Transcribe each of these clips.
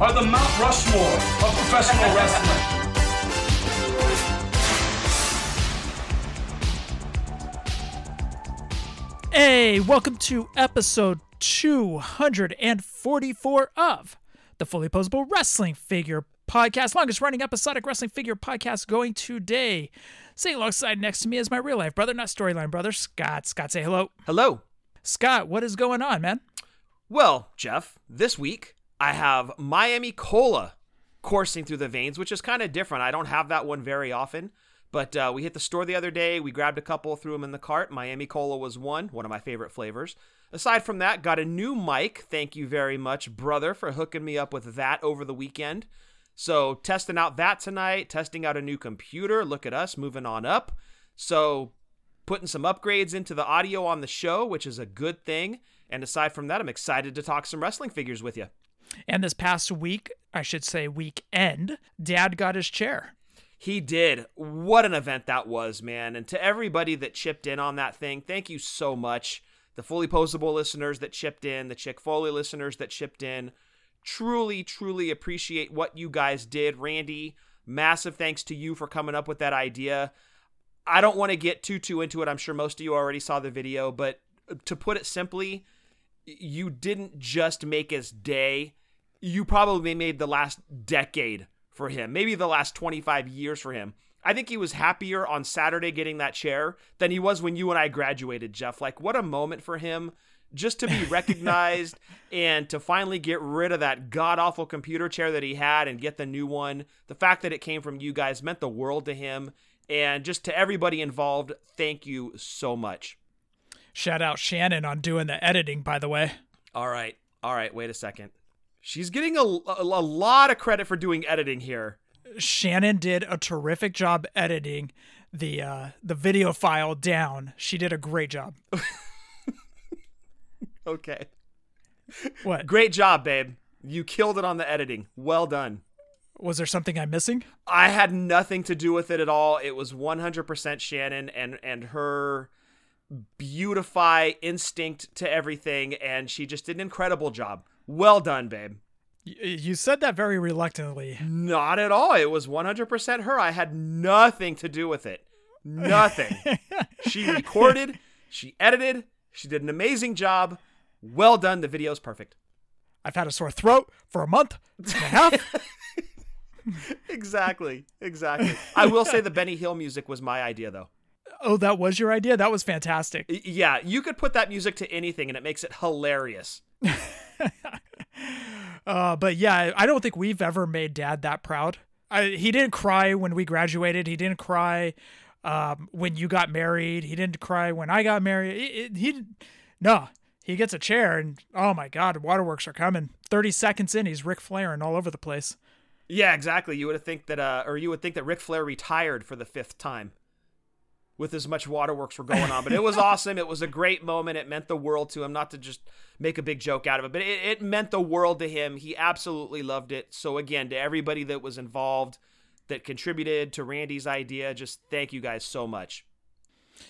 are the Mount Rushmore of professional wrestling. Hey, welcome to episode 244 of the Fully Poseable Wrestling Figure Podcast, longest running episodic wrestling figure podcast going today. Sitting alongside next to me is my real life brother, not storyline brother, Scott. Scott, say hello. Hello. Scott, what is going on, man? Well, Jeff, this week I have Miami Cola coursing through the veins, which is kind of different. I don't have that one very often. But uh, we hit the store the other day. We grabbed a couple, threw them in the cart. Miami Cola was one, one of my favorite flavors. Aside from that, got a new mic. Thank you very much, brother, for hooking me up with that over the weekend. So, testing out that tonight, testing out a new computer. Look at us moving on up. So, putting some upgrades into the audio on the show, which is a good thing. And aside from that, I'm excited to talk some wrestling figures with you. And this past week, I should say weekend, Dad got his chair. He did. What an event that was, man. And to everybody that chipped in on that thing, thank you so much. The fully poseable listeners that chipped in, the Chick Foley listeners that chipped in. Truly, truly appreciate what you guys did. Randy, massive thanks to you for coming up with that idea. I don't want to get too too into it. I'm sure most of you already saw the video, but to put it simply, you didn't just make his day. You probably made the last decade for him, maybe the last 25 years for him. I think he was happier on Saturday getting that chair than he was when you and I graduated, Jef. Like, what a moment for him just to be recognized and to finally get rid of that god awful computer chair that he had and get the new one. The fact that it came from you guys meant the world to him. And just to everybody involved, thank you so much. Shout out Shannon on doing the editing, by the way. All right. All right. Wait a second. She's getting a, a, a lot of credit for doing editing here. Shannon did a terrific job editing the uh, the video file down. She did a great job. Okay. What Great job, babe. You killed it on the editing. Well done. was there something I'm missing? I had nothing to do with it at all. It was 100% Shannon and and her beautify instinct to everything and she just did an incredible job. Well done, babe. You said that very reluctantly. Not at all. It was 100% her. I had nothing to do with it. Nothing. she recorded, she edited, she did an amazing job. Well done. The video's perfect. I've had a sore throat for a month and a half. Exactly. Exactly. I will say the Benny Hill music was my idea though. Oh, that was your idea? That was fantastic. Yeah, you could put that music to anything and it makes it hilarious. Uh, but yeah, I don't think we've ever made Dad that proud. I, he didn't cry when we graduated. He didn't cry um, when you got married. He didn't cry when I got married. It- it- he no. He gets a chair and oh my God, waterworks are coming. Thirty seconds in, he's Ric Flairing all over the place. Yeah, exactly. You would think that uh or you would think that Ric Flair retired for the fifth time. With as much waterworks were going on. But it was awesome. It was a great moment. It meant the world to him. Not to just make a big joke out of it, but it, it meant the world to him. He absolutely loved it. So again, to everybody that was involved, that contributed to Randy's idea, just thank you guys so much.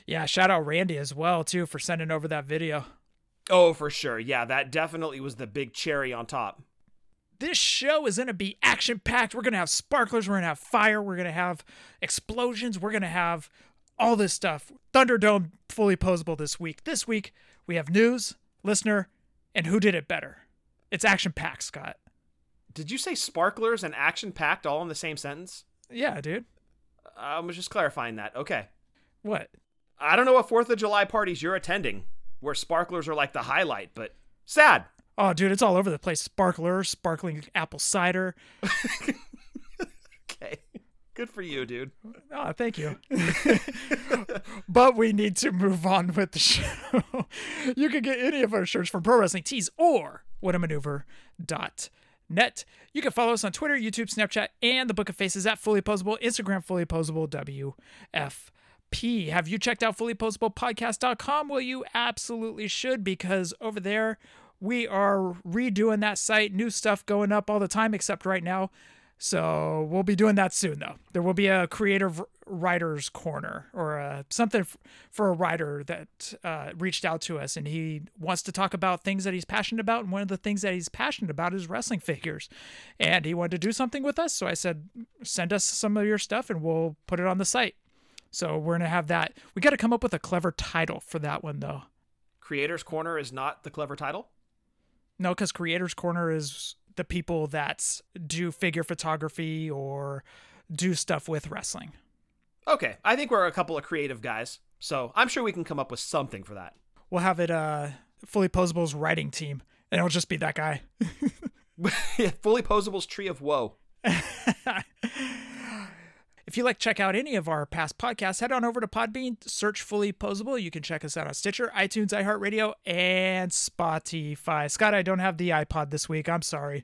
Yeah, shout out Randy as well too for sending over that video. Oh, for sure. Yeah, that definitely was the big cherry on top. this show is going to be action packed. We're going to have sparklers. We're going to have fire. We're going to have explosions. We're going to have all this stuff. Thunderdome fully posable this week. This week, we have news, listener, and who did it better. It's action packed, Scott. Did you say sparklers and action packed all in the same sentence? Yeah, dude. I was just clarifying that. Okay. What? I don't know what 4th of July parties you're attending where sparklers are like the highlight, but sad. Oh, dude, it's all over the place. Sparkler, sparkling apple cider. Good for you, dude. Oh, thank you. but we need to move on with the show. you can get any of our shirts from Pro Wrestling Tees or whatamaneuver.net. net. You can follow us on Twitter, YouTube, Snapchat, and the Book of Faces at Fully Poseable, Instagram, Fully Poseable, WFP. Have you checked out fullyposeablepodcast.com? Well, you absolutely should because over there we are redoing that site, new stuff going up all the time, except right now. So we'll be doing that soon, though. There will be a creative writers corner or uh, something f- for a writer that uh, reached out to us and he wants to talk about things that he's passionate about and one of the things that he's passionate about is wrestling figures and he wanted to do something with us so i said send us some of your stuff and we'll put it on the site so we're going to have that we got to come up with a clever title for that one though Creators Corner is not the clever title. no because creators corner is the people that do figure photography or do stuff with wrestling Okay, I think we're a couple of creative guys, so I'm sure we can come up with something for that. we'll have it uh fully poseable's writing team and it'll just be that guy Fully Poseable's Tree of Woe. if you like to check out any of our past podcasts head on over to podbean search fully poseable you can check us out on stitcher itunes iheartradio and spotify scott i don't have the ipod this week i'm sorry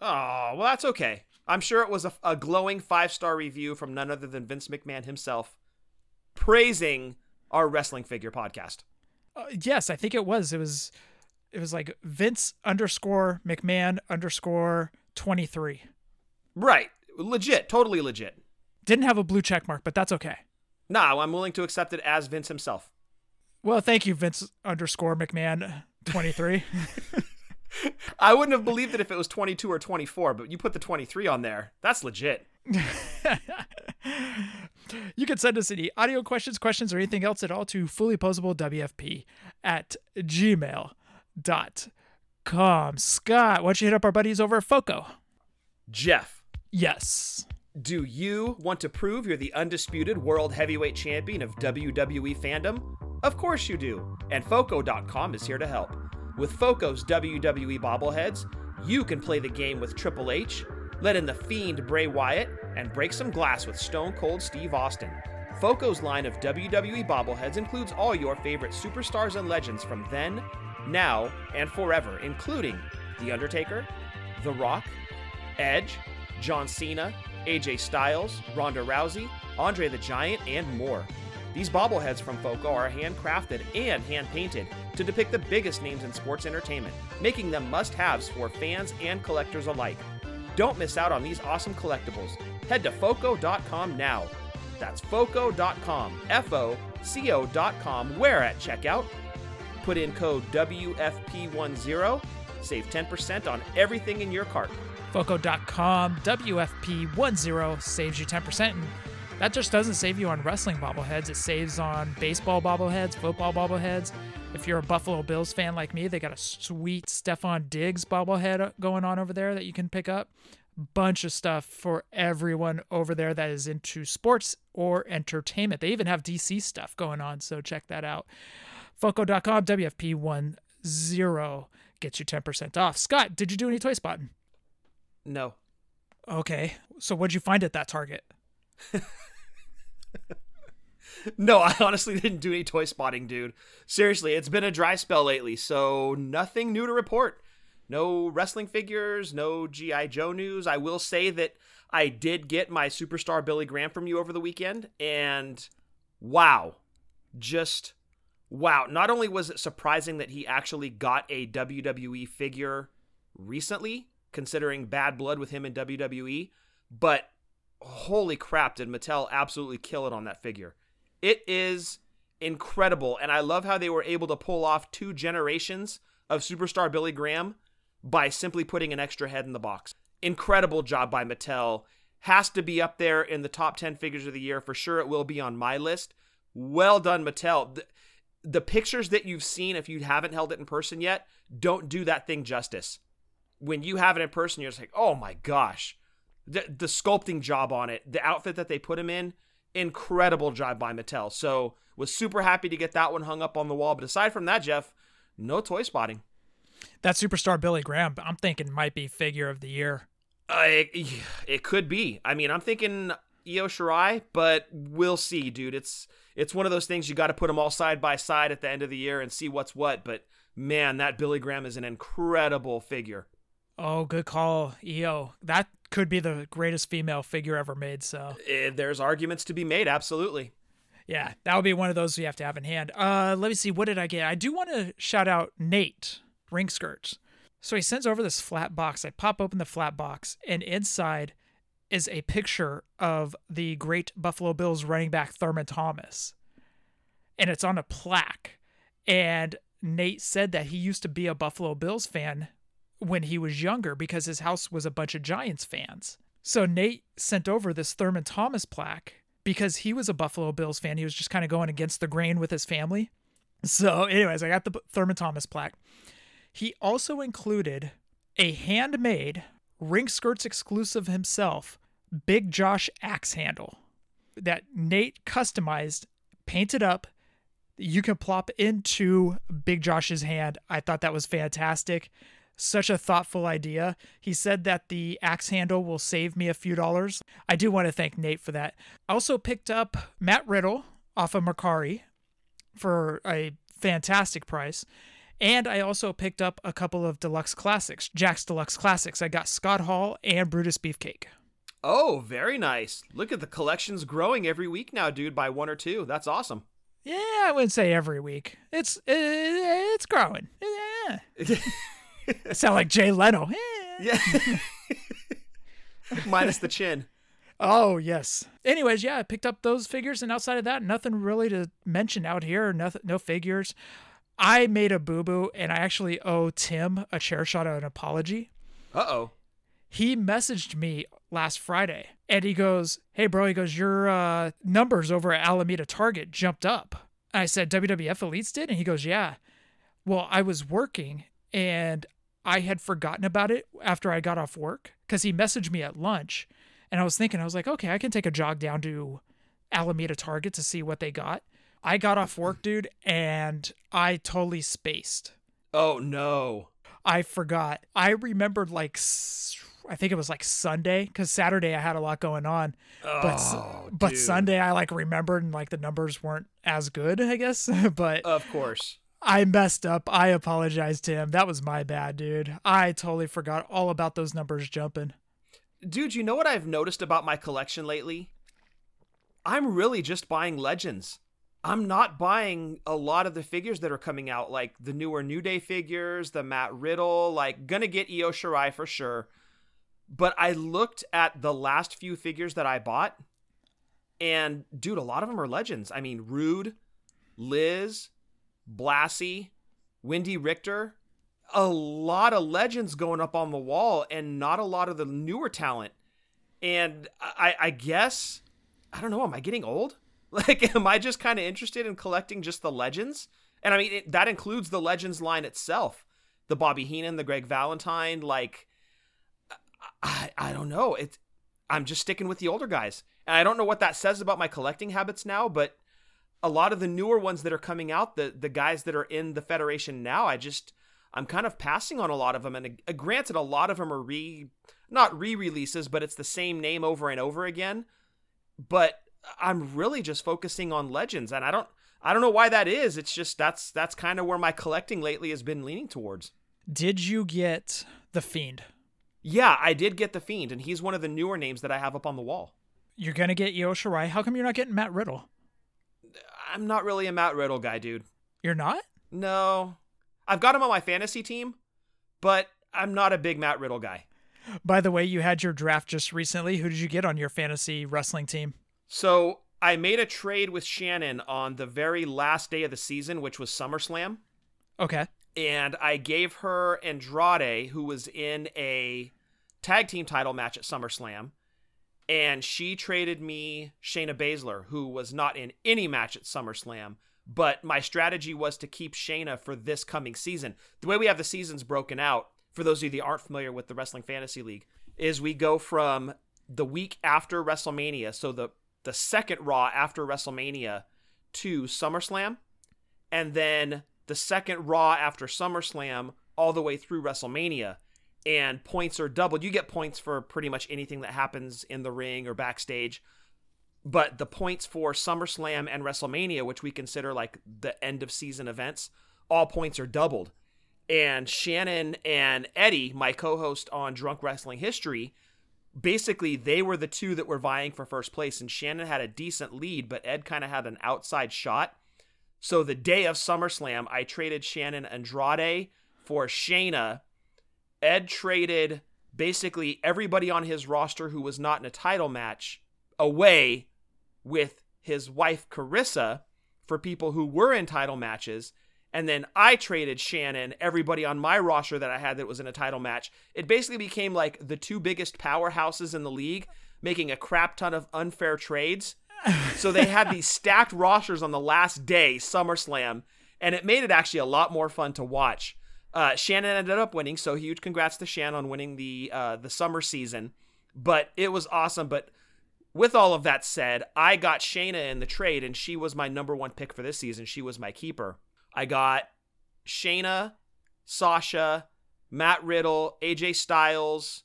Oh, well, that's okay. I'm sure it was a, a glowing five star review from none other than Vince McMahon himself praising our wrestling figure podcast. uh, yes i think it was it was it was like vince underscore mcmahon underscore 23 Right. Legit. Totally legit. Didn't have a blue check mark but that's okay Nah, I'm willing to accept it as Vince himself. well thank you vince underscore mcmahon 23 I wouldn't have believed it if it was 22 or 24, but you put the 23 on there. That's legit. You can send us any audio questions, questions, or anything else at all to fullyposeablewfp at gmail.com. Scott, why don't you hit up our buddies over at FOCO? Jef, Yes. Do you want to prove you're the undisputed world heavyweight champion of WWE fandom? Of course you do, and Foco.com is here to help. With Foco's WWE bobbleheads, you can play the game with Triple H, let in the Fiend Bray Wyatt, and break some glass with Stone Cold Steve Austin. Foco's line of WWE bobbleheads includes all your favorite superstars and legends from then, now, and forever, including The Undertaker, The Rock, Edge, John Cena, AJ Styles, Ronda Rousey, Andre the Giant, and more. These bobbleheads from Foco are handcrafted and hand painted to depict the biggest names in sports entertainment, making them must haves for fans and collectors alike. Don't miss out on these awesome collectibles. Head to FOCO.com now. That's FOCO.com, F O C O.com, where at checkout. Put in code WFP10, save 10% on everything in your cart. FOCO.com, WFP10 saves you 10%. And that just doesn't save you on wrestling bobbleheads, it saves on baseball bobbleheads, football bobbleheads. If you're a Buffalo Bills fan like me, they got a sweet Stefon Diggs bobblehead going on over there that you can pick up. Bunch of stuff for everyone over there that is into sports or entertainment. They even have DC stuff going on, so check that out. Foco.com, WFP10 gets you 10% off. Scott, did you do any toy spotting? No. Okay. So what'd you find at that Target? No, I honestly didn't do any toy spotting, dude. Seriously, it's been a dry spell lately, so nothing new to report. No wrestling figures, no G.I. Joe news. I will say that I did get my superstar Billy Graham from you over the weekend, and wow. Just wow. Not only was it surprising that he actually got a WWE figure recently, considering bad blood with him in WWE, but holy crap, did Mattel absolutely kill it on that figure. It is incredible, and I love how they were able to pull off two generations of superstar Billy Graham by simply putting an extra head in the box. Incredible job by Mattel. Has to be up there in the top 10 figures of the year. For sure, it will be on my list. Well done, Mattel. The, the pictures that you've seen, if you haven't held it in person yet, don't do that thing justice. When you have it in person, you're just like, oh my gosh. The, the sculpting job on it, the outfit that they put him in, incredible job by Mattel. So was super happy to get that one hung up on the wall. But aside from that, Jef, no toy spotting. That superstar Billy Graham, I'm thinking might be figure of the year. Uh, it, it could be. I mean, I'm thinking Io Shirai, but we'll see, dude. It's it's one of those things you got to put them all side by side at the end of the year and see what's what. But man, that Billy Graham is an incredible figure. Oh, good call, Io. That could be the greatest female figure ever made. So Eh, there's arguments to be made, absolutely. yeah, that would be one of those we have to have in hand. Uh, let me see. What did I get? I do want to shout out Nate Ringskirts. So he sends over this flat box. I pop open the flat box, and inside is a picture of the great Buffalo Bills running back Thurman Thomas, and it's on a plaque. And Nate said that he used to be a Buffalo Bills fan when he was younger because his house was a bunch of Giants fans. So Nate sent over this Thurman Thomas plaque because he was a Buffalo Bills fan. He was just kind of going against the grain with his family. So, anyways, I got the Thurman Thomas plaque. He also included a handmade Ringskirts exclusive himself, Big Josh axe handle that Nate customized, painted up. You can plop into Big Josh's hand. I thought that was fantastic. Such a thoughtful idea. He said that the axe handle will save me a few dollars. I do want to thank Nate for that. I also picked up Matt Riddle off of Mercari for a fantastic price. And I also picked up a couple of deluxe classics, Jakks Deluxe Classics. I got Scott Hall and Brutus Beefcake. Oh, very nice. Look at the collections growing every week now, dude, by one or two. That's awesome. Yeah, I wouldn't say every week. It's uh, it's growing. Yeah. Sound like Jay Leno. Yeah. Minus the chin. Oh yes. Anyways, yeah, I picked up those figures, and outside of that, nothing really to mention out here. Nothing, no figures. I made a boo boo, and I actually owe Tim a chair shot of an apology. Uh oh. He messaged me last Friday, and he goes, "Hey, bro," he goes, "Your uh, numbers over at Alameda Target jumped up." I said, "WWF Elites did," and he goes, "Yeah." Well, I was working, and I had forgotten about it after I got off work because he messaged me at lunch. And I was thinking, I was like, okay, I can take a jog down to Alameda Target to see what they got. I got off work, dude, and I totally spaced. Oh no. I forgot. I remembered like, I think it was like Sunday because Saturday I had a lot going on. but Oh, but dude. Sunday I like remembered and like the numbers weren't as good, I guess. but Of course. I messed up. I apologize to him. That was my bad, dude. I totally forgot all about those numbers jumping. Dude, you know what I've noticed about my collection lately? I'm really just buying legends. I'm not buying a lot of the figures that are coming out, like the newer New Day figures, the Matt Riddle, like gonna get Io Shirai for sure. But I looked at the last few figures that I bought, and dude, a lot of them are legends. I mean, Rude, Liz, Blassie, Wendi Richter, a lot of legends going up on the wall and not a lot of the newer talent. And I, I guess, I don't know, am I getting old? Like, am I just kind of interested in collecting just the legends? And I mean, it, that includes the legends line itself the Bobby Heenan, the Greg Valentine. Like, I, I don't know. It's, I'm just sticking with the older guys. And I don't know what that says about my collecting habits now, but a lot of the newer ones that are coming out, the the guys that are in the Federation now, I just I'm kind of passing on a lot of them. And uh, granted, a lot of them are re not re-releases, but it's the same name over and over again. But I'm really just focusing on legends, and I don't I don't know why that is. It's just that's that's kind of where my collecting lately has been leaning towards. Did you get the Fiend? Yeah, I did get the Fiend, and he's one of the newer names that I have up on the wall. You're gonna get Io Shirai. How come you're not getting Matt Riddle? I'm not really a Matt Riddle guy, dude. You're not? No. I've got him on my fantasy team, but I'm not a big Matt Riddle guy. By the way, you had your draft just recently. Who did you get on your fantasy wrestling team? So I made a trade with Shannon on the very last day of the season, which was SummerSlam. Okay. And I gave her Andrade, who was in a tag team title match at SummerSlam. And she traded me Shayna Baszler, who was not in any match at SummerSlam. But my strategy was to keep Shayna for this coming season. The way we have the seasons broken out, for those of you that aren't familiar with the Wrestling Fantasy League, is we go from the week after WrestleMania, so the the second Raw after WrestleMania, to SummerSlam, and then the second Raw after SummerSlam all the way through WrestleMania. And points are doubled. You get points for pretty much anything that happens in the ring or backstage. But the points for SummerSlam and WrestleMania, which we consider like the end of season events, all points are doubled. And Shannon and Eddie, my co-host on Drunk Wrestling History, basically they were the two that were vying for first place and Shannon had a decent lead, but Ed kind of had an outside shot. So the day of SummerSlam, I traded Shannon Andrade for Shayna. Ed traded basically everybody on his roster who was not in a title match away with his wife Carissa for people who were in title matches. And then I traded Shannon, everybody on my roster that I had that was in a title match. It basically became like the two biggest powerhouses in the league making a crap ton of unfair trades. so they had these stacked rosters on the last day, SummerSlam, and it made it actually a lot more fun to watch. Uh, Shannon ended up winning, so huge congrats to Shannon on winning the uh, the summer season. But it was awesome. But with all of that said, I got Shayna in the trade, and she was my number one pick for this season. She was my keeper. I got Shayna, Sasha, Matt Riddle, AJ Styles,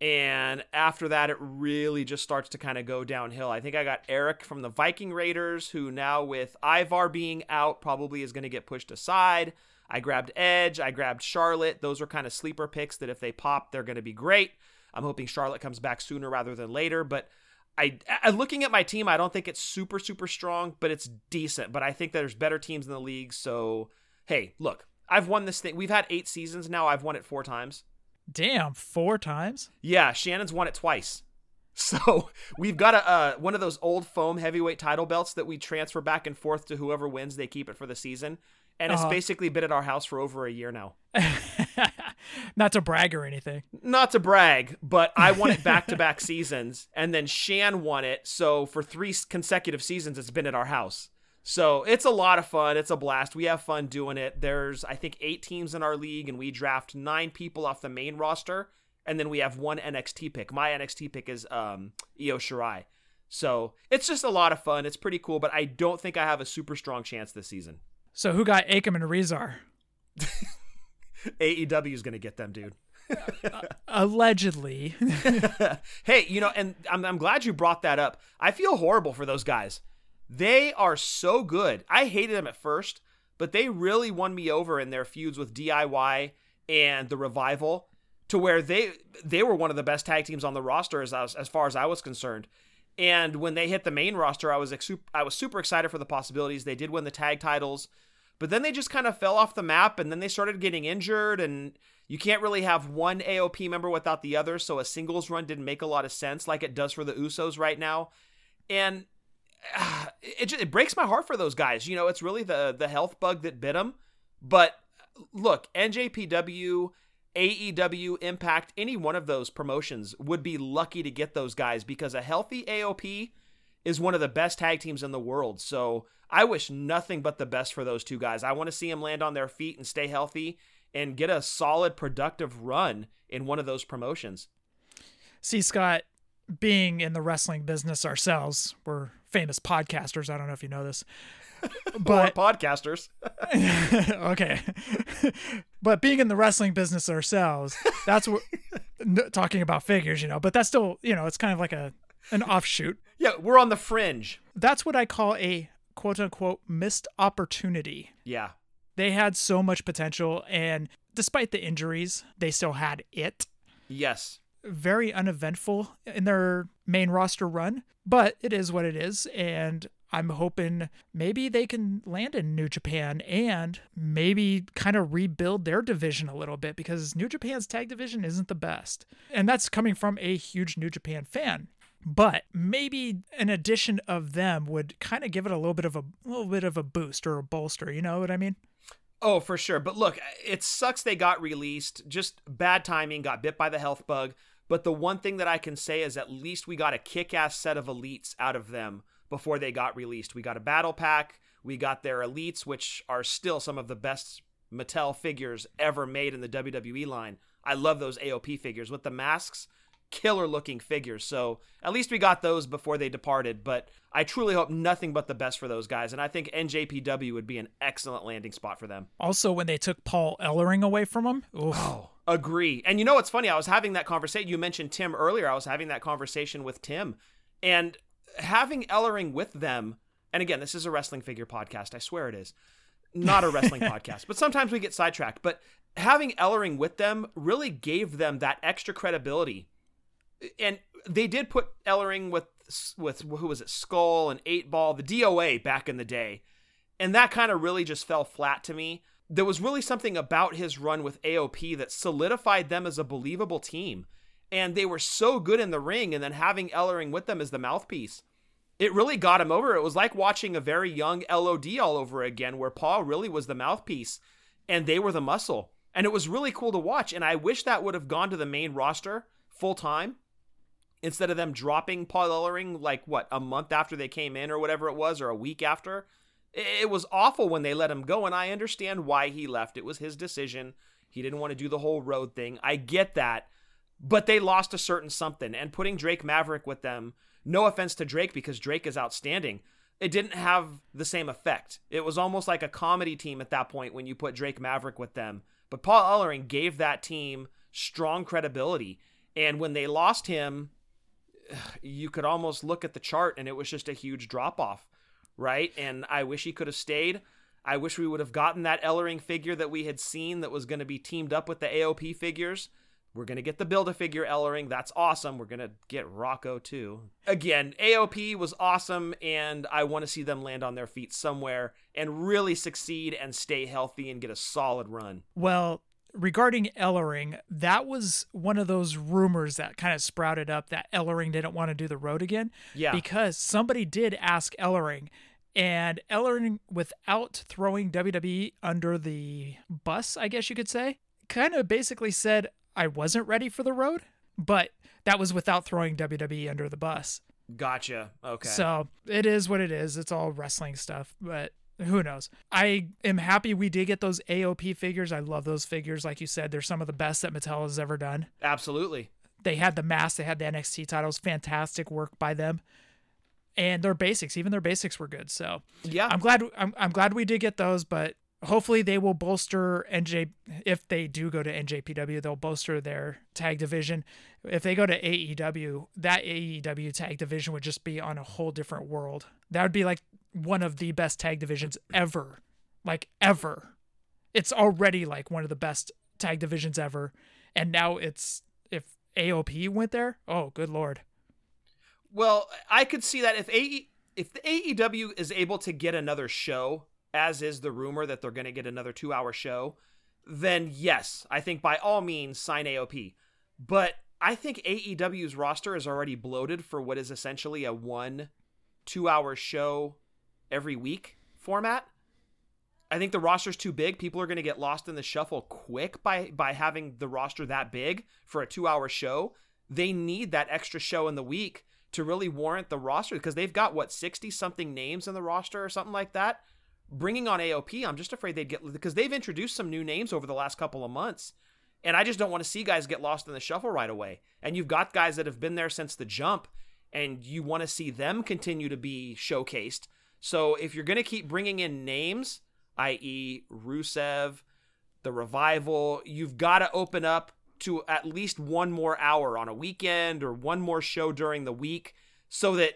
and after that, it really just starts to kind of go downhill. I think I got Erik from the Viking Raiders, who now with Ivar being out, probably is going to get pushed aside. I grabbed Edge. I grabbed Charlotte. Those are kind of sleeper picks that if they pop, they're going to be great. I'm hoping Charlotte comes back sooner rather than later. But I, I, looking at my team, I don't think it's super super strong, but it's decent. But I think there's better teams in the league. So hey, look, I've won this thing. We've had eight seasons now. I've won it four times. Damn, four times? Yeah, Shannon's won it twice. So we've got a uh, one of those old foam heavyweight title belts that we transfer back and forth to whoever wins. They keep it for the season and it's uh-huh. basically been at our house for over a year now. Not to brag or anything. Not to brag, but I won it back to back seasons, and then Shan won it. So for three consecutive seasons, it's been at our house. So it's a lot of fun. It's a blast. We have fun doing it. There's, I think, eight teams in our league, and we draft nine people off the main roster, and then we have one NXT pick. My NXT pick is um, Io Shirai. So it's just a lot of fun. It's pretty cool, but I don't think I have a super strong chance this season. So who got Akam and Rezar? AEW is going to get them, dude. uh, allegedly. hey, you know, and I'm, I'm glad you brought that up. I feel horrible for those guys. They are so good. I hated them at first, but they really won me over in their feuds with DIY and the Revival to where they they were one of the best tag teams on the roster as was, as far as I was concerned. And when they hit the main roster, I was I was super excited for the possibilities. They did win the tag titles. But then they just kind of fell off the map and then they started getting injured and you can't really have one AOP member without the other, so a singles run didn't make a lot of sense like it does for the Usos right now. And uh, it just, it breaks my heart for those guys. You know, it's really the the health bug that bit them. But look, NJPW, AEW, Impact, any one of those promotions would be lucky to get those guys because a healthy AOP is one of the best tag teams in the world. So I wish nothing but the best for those two guys. I want to see them land on their feet and stay healthy and get a solid, productive run in one of those promotions. See, Scott, being in the wrestling business ourselves, we're famous podcasters. I don't know if you know this. But podcasters. okay. but being in the wrestling business ourselves, that's what talking about figures, you know, but that's still, you know, it's kind of like a an offshoot. Yeah, we're on the fringe. That's what I call a quote unquote missed opportunity. Yeah. They had so much potential, and despite the injuries, they still had it. Yes. Very uneventful in their main roster run, but it is what it is. And I'm hoping maybe they can land in New Japan and maybe kind of rebuild their division a little bit because New Japan's tag division isn't the best. And that's coming from a huge New Japan fan. But maybe an addition of them would kind of give it a little bit of a, little bit of a boost or a bolster you know what i mean? Oh for sure. But look it sucks they got released. Just bad timing got bit by the health bug. But the one thing that i can say is at least we got a kick-ass set of elites out of them before they got released we got a battle pack we got their elites which are still some of the best mattel figures ever made in the wwe line i love those aop figures with the masks killer looking figures. So at least we got those before they departed. But I truly hope nothing but the best for those guys. And I think NJPW would be an excellent landing spot for them. Also, when they took Paul Ellering away from them. Oh, agree. And you know what's funny? I was having that conversation. You mentioned Tim earlier. I was having that conversation with Tim. And having Ellering with them, and again, this is a wrestling figure podcast. I swear it is. not a wrestling podcast, but sometimes we get sidetracked. But having Ellering with them really gave them that extra credibility. And they did put Ellering with with who was it, Skull and Eight Ball, the DOA back in the day, and that kind of really just fell flat to me. There was really something about his run with AOP that solidified them as a believable team, and they were so good in the ring. And then having Ellering with them as the mouthpiece, it really got him over. It was like watching a very young LOD all over again, where Paul really was the mouthpiece and they were the muscle. And it was really cool to watch. And I wish that would have gone to the main roster full time instead of them dropping Paul Ellering like what a month after they came in or whatever it was, or a week after. It was awful when they let him go, and I understand why he left. It was his decision. He didn't want to do the whole road thing. I get that. But they lost a certain something, and putting Drake Maverick with them, no offense to Drake because Drake is outstanding, it didn't have the same effect. It was almost like a comedy team at that point when you put Drake Maverick with them. But Paul Ellering gave that team strong credibility. And when they lost him, you could almost look at the chart and it was just a huge drop off, right? And I wish he could have stayed. I wish we would have gotten that Ellering figure that we had seen that was going to be teamed up with the AOP figures. We're going to get the build a figure Ellering. That's awesome. We're going to get Rocco too. Again, AOP was awesome, and I want to see them land on their feet somewhere and really succeed and stay healthy and get a solid run. Well, regarding Ellering, that was one of those rumors that kind of sprouted up that Ellering didn't want to do the road again. Yeah. Because somebody did ask Ellering, and Ellering, without throwing WWE under the bus, I guess you could say, kind of basically said, I wasn't ready for the road, but that was without throwing WWE under the bus. Gotcha. Okay. So it is what it is. It's all wrestling stuff, but who knows? I am happy we did get those AOP figures. I love those figures. Like you said, they're some of the best that Mattel has ever done. Absolutely. They had the mask, they had the NXT titles. Fantastic work by them. And their basics, even their basics were good. So yeah, I'm glad I'm, I'm glad we did get those, but hopefully they will bolster NJ if they do go to NJPW, they'll bolster their tag division. If they go to AEW, that AEW tag division would just be on a whole different world. That would be like one of the best tag divisions ever. Like ever. It's already like one of the best tag divisions ever. And now it's if AOP went there, oh good lord. Well, I could see that if AE if the AEW is able to get another show, as is the rumor that they're going to get another 2-hour show, then yes, I think by all means sign AOP. But I think AEW's roster is already bloated for what is essentially a one 2-hour show every week format. I think the roster's too big. People are going to get lost in the shuffle quick by by having the roster that big for a 2-hour show. They need that extra show in the week to really warrant the roster because they've got what 60 something names in the roster or something like that. Bringing on AOP, I'm just afraid they'd get because they've introduced some new names over the last couple of months. And I just don't want to see guys get lost in the shuffle right away. And you've got guys that have been there since the jump and you want to see them continue to be showcased. So if you're going to keep bringing in names, i.e., Rusev, the revival, you've got to open up to at least one more hour on a weekend or one more show during the week so that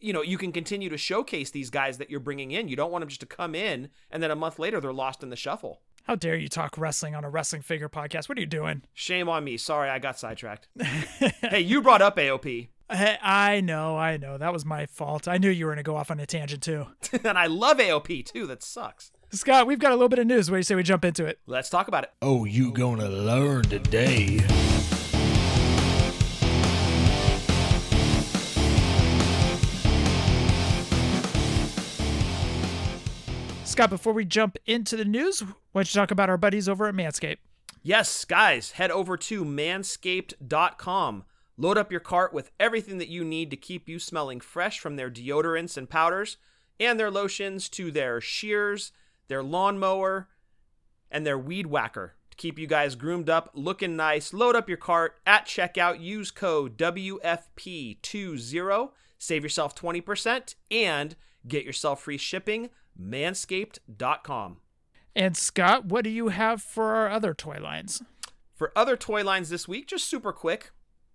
you know you can continue to showcase these guys that you're bringing in. You don't want them just to come in and then a month later they're lost in the shuffle. How dare you talk wrestling on a wrestling figure podcast? What are you doing? Shame on me. Sorry, I got sidetracked. hey, you brought up AOP. Hey, I know, I know. That was my fault. I knew you were going to go off on a tangent too. and I love AOP too. That sucks. Scott, we've got a little bit of news. What do you say we jump into it? Let's talk about it. Oh, you gonna learn today. Scott, before we jump into the news, why don't you talk about our buddies over at Manscaped? Yes, guys, head over to manscaped.com. Load up your cart with everything that you need to keep you smelling fresh from their deodorants and powders and their lotions to their shears, their lawnmower, and their weed whacker to keep you guys groomed up, looking nice. Load up your cart at checkout. Use code WFP20. Save yourself 20% and get yourself free shipping. Manscaped.com. And Scott, what do you have for our other toy lines? For other toy lines this week, just super quick,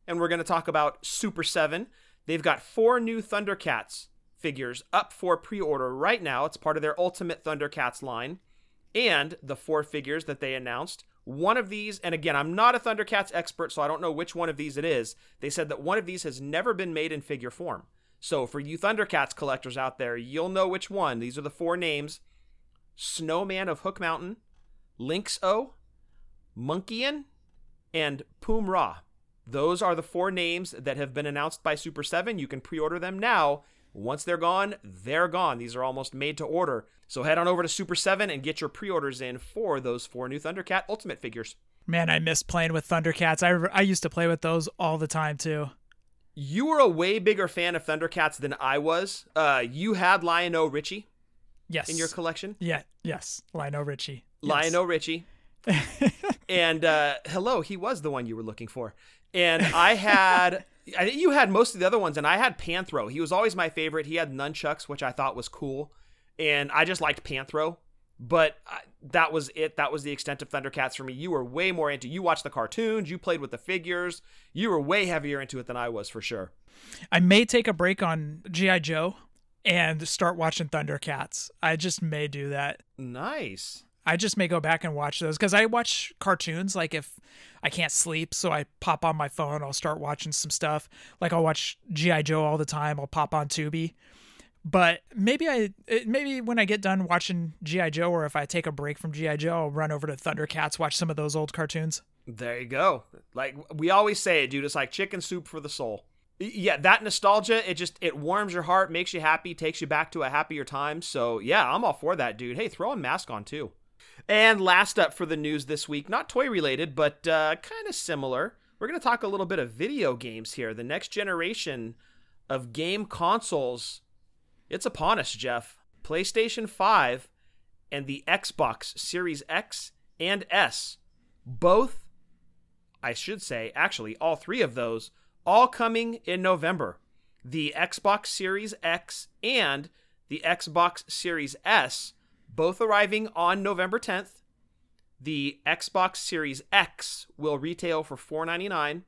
and we're going to talk about Super 7. They've got four new Thundercats figures up for pre order right now. It's part of their Ultimate Thundercats line. and the four figures that they announced. One of these, and again, I'm not a Thundercats expert, so I don't know which one of these it is. They said that one of these has never been made in figure form. So for you Thundercats collectors out there, you'll know which one. These are the four names Snowman of Hook Mountain, Lynx O, Monkian, and Pumyra. Those are the four names that have been announced by Super 7. You can pre order them now. Once they're gone, they're gone. These are almost made to order. So head on over to Super 7 and get your pre orders in for those four new Thundercat Ultimate figures. Man, I miss playing with Thundercats. I, I used to play with those all the time too. You were a way bigger fan of Thundercats than I was. Uh, you had Lion-O Richie Yes. in your collection. Yeah. Yes. Lionel Richie. Yes. Lion-O Richie. and uh, hello, he was the one you were looking for. And I had, I think you had most of the other ones, and I had Panthro. He was always my favorite. He had nunchucks, which I thought was cool, and I just liked Panthro. But I, that was it. That was the extent of Thundercats for me. You were way more into. You watched the cartoons. You played with the figures. You were way heavier into it than I was for sure. I may take a break on GI Joe and start watching Thundercats. I just may do that. Nice. I just may go back and watch those because I watch cartoons. Like if I can't sleep, so I pop on my phone. I'll start watching some stuff. Like I'll watch GI Joe all the time. I'll pop on Tubi. But maybe I maybe when I get done watching GI Joe, or if I take a break from GI Joe, I'll run over to Thundercats, watch some of those old cartoons. There you go. Like we always say, it, dude, it's like chicken soup for the soul. Yeah, that nostalgia, it just it warms your heart, makes you happy, takes you back to a happier time. So yeah, I'm all for that, dude. Hey, throw a mask on too. And last up for the news this week, not toy related, but uh, kind of similar. We're to talk a little bit of video games here. The next generation of game consoles, it's upon us, Jef. PlayStation 5 and the Xbox Series X and S, both I should say, actually, all three of those, all coming in November. The Xbox Series X and the Xbox Series S, both arriving on November 10th. The Xbox Series X will retail for 499.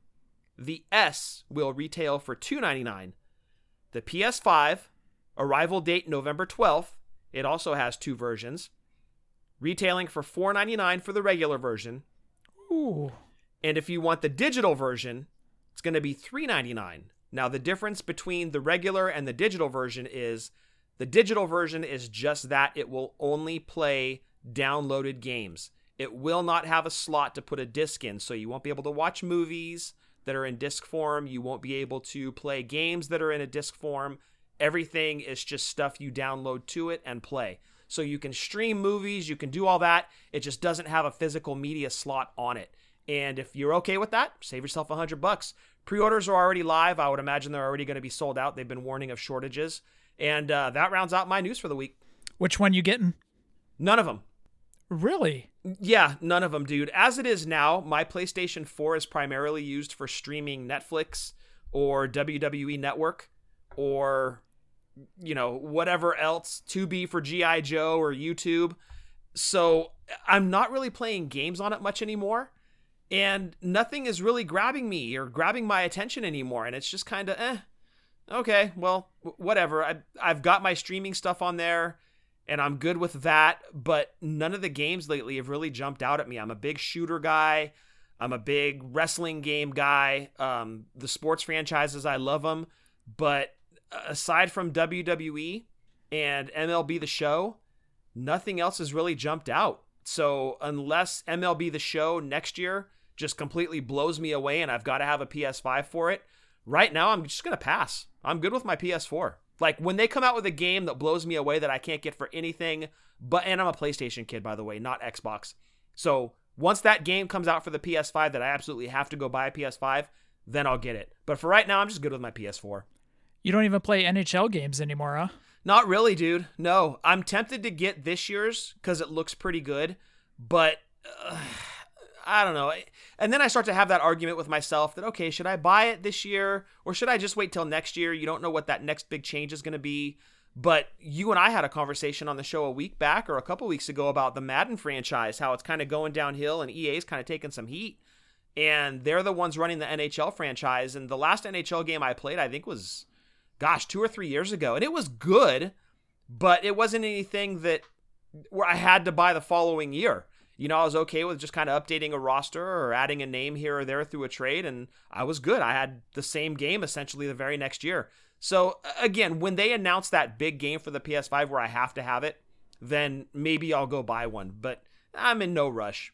The S will retail for 299. The PS5, arrival date November 12th. It also has two versions, retailing for 499 for the regular version. Ooh. And if you want the digital version, it's going to be 399. Now, the difference between the regular and the digital version is the digital version is just that it will only play downloaded games. It will not have a slot to put a disc in, so you won't be able to watch movies that are in disc form. You won't be able to play games that are in a disc form. Everything is just stuff you download to it and play. So you can stream movies, you can do all that. It just doesn't have a physical media slot on it. And if you're okay with that, save yourself a hundred bucks. Pre-orders are already live. I would imagine they're already going to be sold out. They've been warning of shortages, and uh, that rounds out my news for the week. Which one you getting? None of them. Really? Yeah, none of them, dude. As it is now, my PlayStation 4 is primarily used for streaming Netflix or WWE Network or you know, whatever else, to be for GI Joe or YouTube. So, I'm not really playing games on it much anymore. And nothing is really grabbing me or grabbing my attention anymore and it's just kind of eh. Okay, well, whatever. I I've got my streaming stuff on there and I'm good with that. But none of the games lately have really jumped out at me. I'm a big shooter guy. I'm a big wrestling game guy. Um, the sports franchises, I love them. But aside from WWE and MLB The Show, nothing else has really jumped out. So unless MLB The Show next year just completely blows me away and I've got to have a PS5 for it, right now I'm just going to pass. I'm good with my PS4. Like when they come out with a game that blows me away that I can't get for anything, but and I'm a PlayStation kid by the way, not Xbox. So once that game comes out for the PS5 that I absolutely have to go buy a PS5, then I'll get it. But for right now, I'm just good with my PS4. You don't even play NHL games anymore, huh? Not really, dude. No, I'm tempted to get this year's because it looks pretty good, but uh, I don't know. And then I start to have that argument with myself that okay, should I buy it this year or should I just wait till next year? You don't know what that next big change is going to be. But you and I had a conversation on the show a week back or a couple weeks ago about the Madden franchise, how it's kind of going downhill and EA's kind of taking some heat. And they're the ones running the NHL franchise. And the last NHL game I played, I think, was, gosh, two or three years ago. And it was good, but it wasn't anything that where I had to buy the following year. You know, I was okay with just kind of updating a roster or adding a name here or there through a trade, and I was good. I had the same game essentially the very next year. So again, when they announce that big game for the PS5 where I have to have it, then maybe I'll go buy one. But I'm in no rush.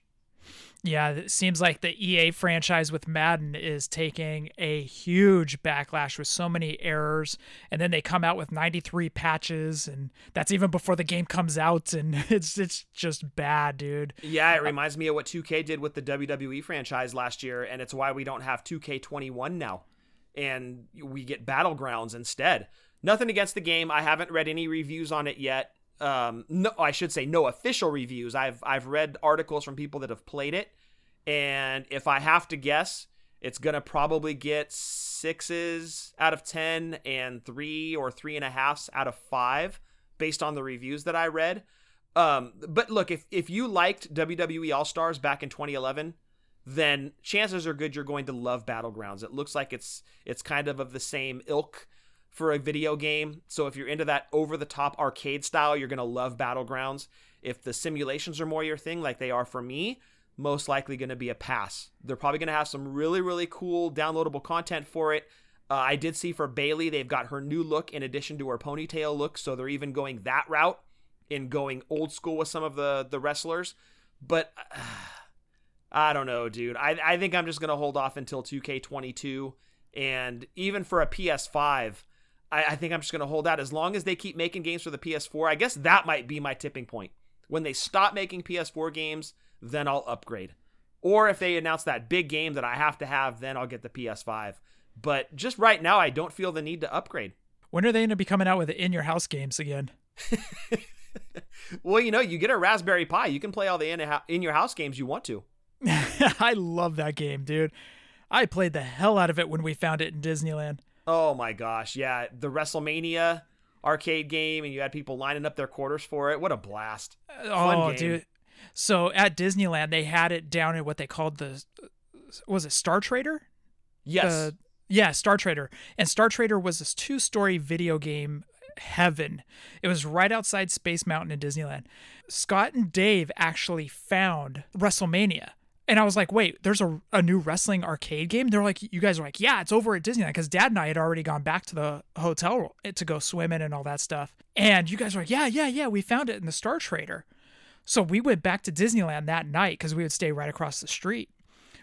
Yeah, it seems like the EA franchise with Madden is taking a huge backlash with so many errors. And then they come out with 93 patches, and that's even before the game comes out. And it's it's just bad, dude. Yeah, it uh, reminds me of what 2K did with the WWE franchise last year, and it's why we don't have 2K21 now. And we get Battlegrounds instead. Nothing against the game. I haven't read any reviews on it yet um, no, I should say no official reviews. I've I've read articles from people that have played it, and if I have to guess, it's gonna probably get sixes out of ten and three or three and a halfs out of five based on the reviews that I read. Um, but look, if if you liked WWE All Stars back in 2011, then chances are good you're going to love Battlegrounds. It looks like it's it's kind of of the same ilk for a video game. So if you're into that over the top arcade style, you're going to love Battlegrounds. If the simulations are more your thing, like they are for me, most likely going to be a pass. They're probably going to have some really, really cool downloadable content for it. Uh, I did see for Bayley, they've got her new look in addition to her ponytail look. So they're even going that route in going old school with some of the, the wrestlers. But uh, I don't know, dude. I, I think I'm just going to hold off until 2K22. And even for a PS5, I, I think I'm just going to hold out as long as they keep making games for the PS4. I guess that might be my tipping point. When they stop making PS4 games, then I'll upgrade. Or if they announce that big game that I have to have, then I'll get the PS5. But just right now, I don't feel the need to upgrade. When are they going to be coming out with the in your house games again? well, you know, you get a Raspberry Pi, you can play all the in your house games you want to. I love that game, dude. I played the hell out of it when we found it in Disneyland. Oh my gosh, yeah, the WrestleMania arcade game, and you had people lining up their quarters for it. What a blast! oh, dude. So at Disneyland, they had it down in what they called the was it Star Trader? Yes. Yeah, Star Trader. And Star Trader was this two-story video game heaven. It was right outside Space Mountain in Disneyland. Scott and Dave actually found WrestleMania and I was like, wait, there's a, a new wrestling arcade game? They're like, you guys are like, yeah, it's over at Disneyland because dad and I had already gone back to the hotel eh, to go swimming and all that stuff. And you guys were like, yeah, yeah, yeah, we found it in the Star Trader. So we went back to Disneyland that night because we would stay right across the street.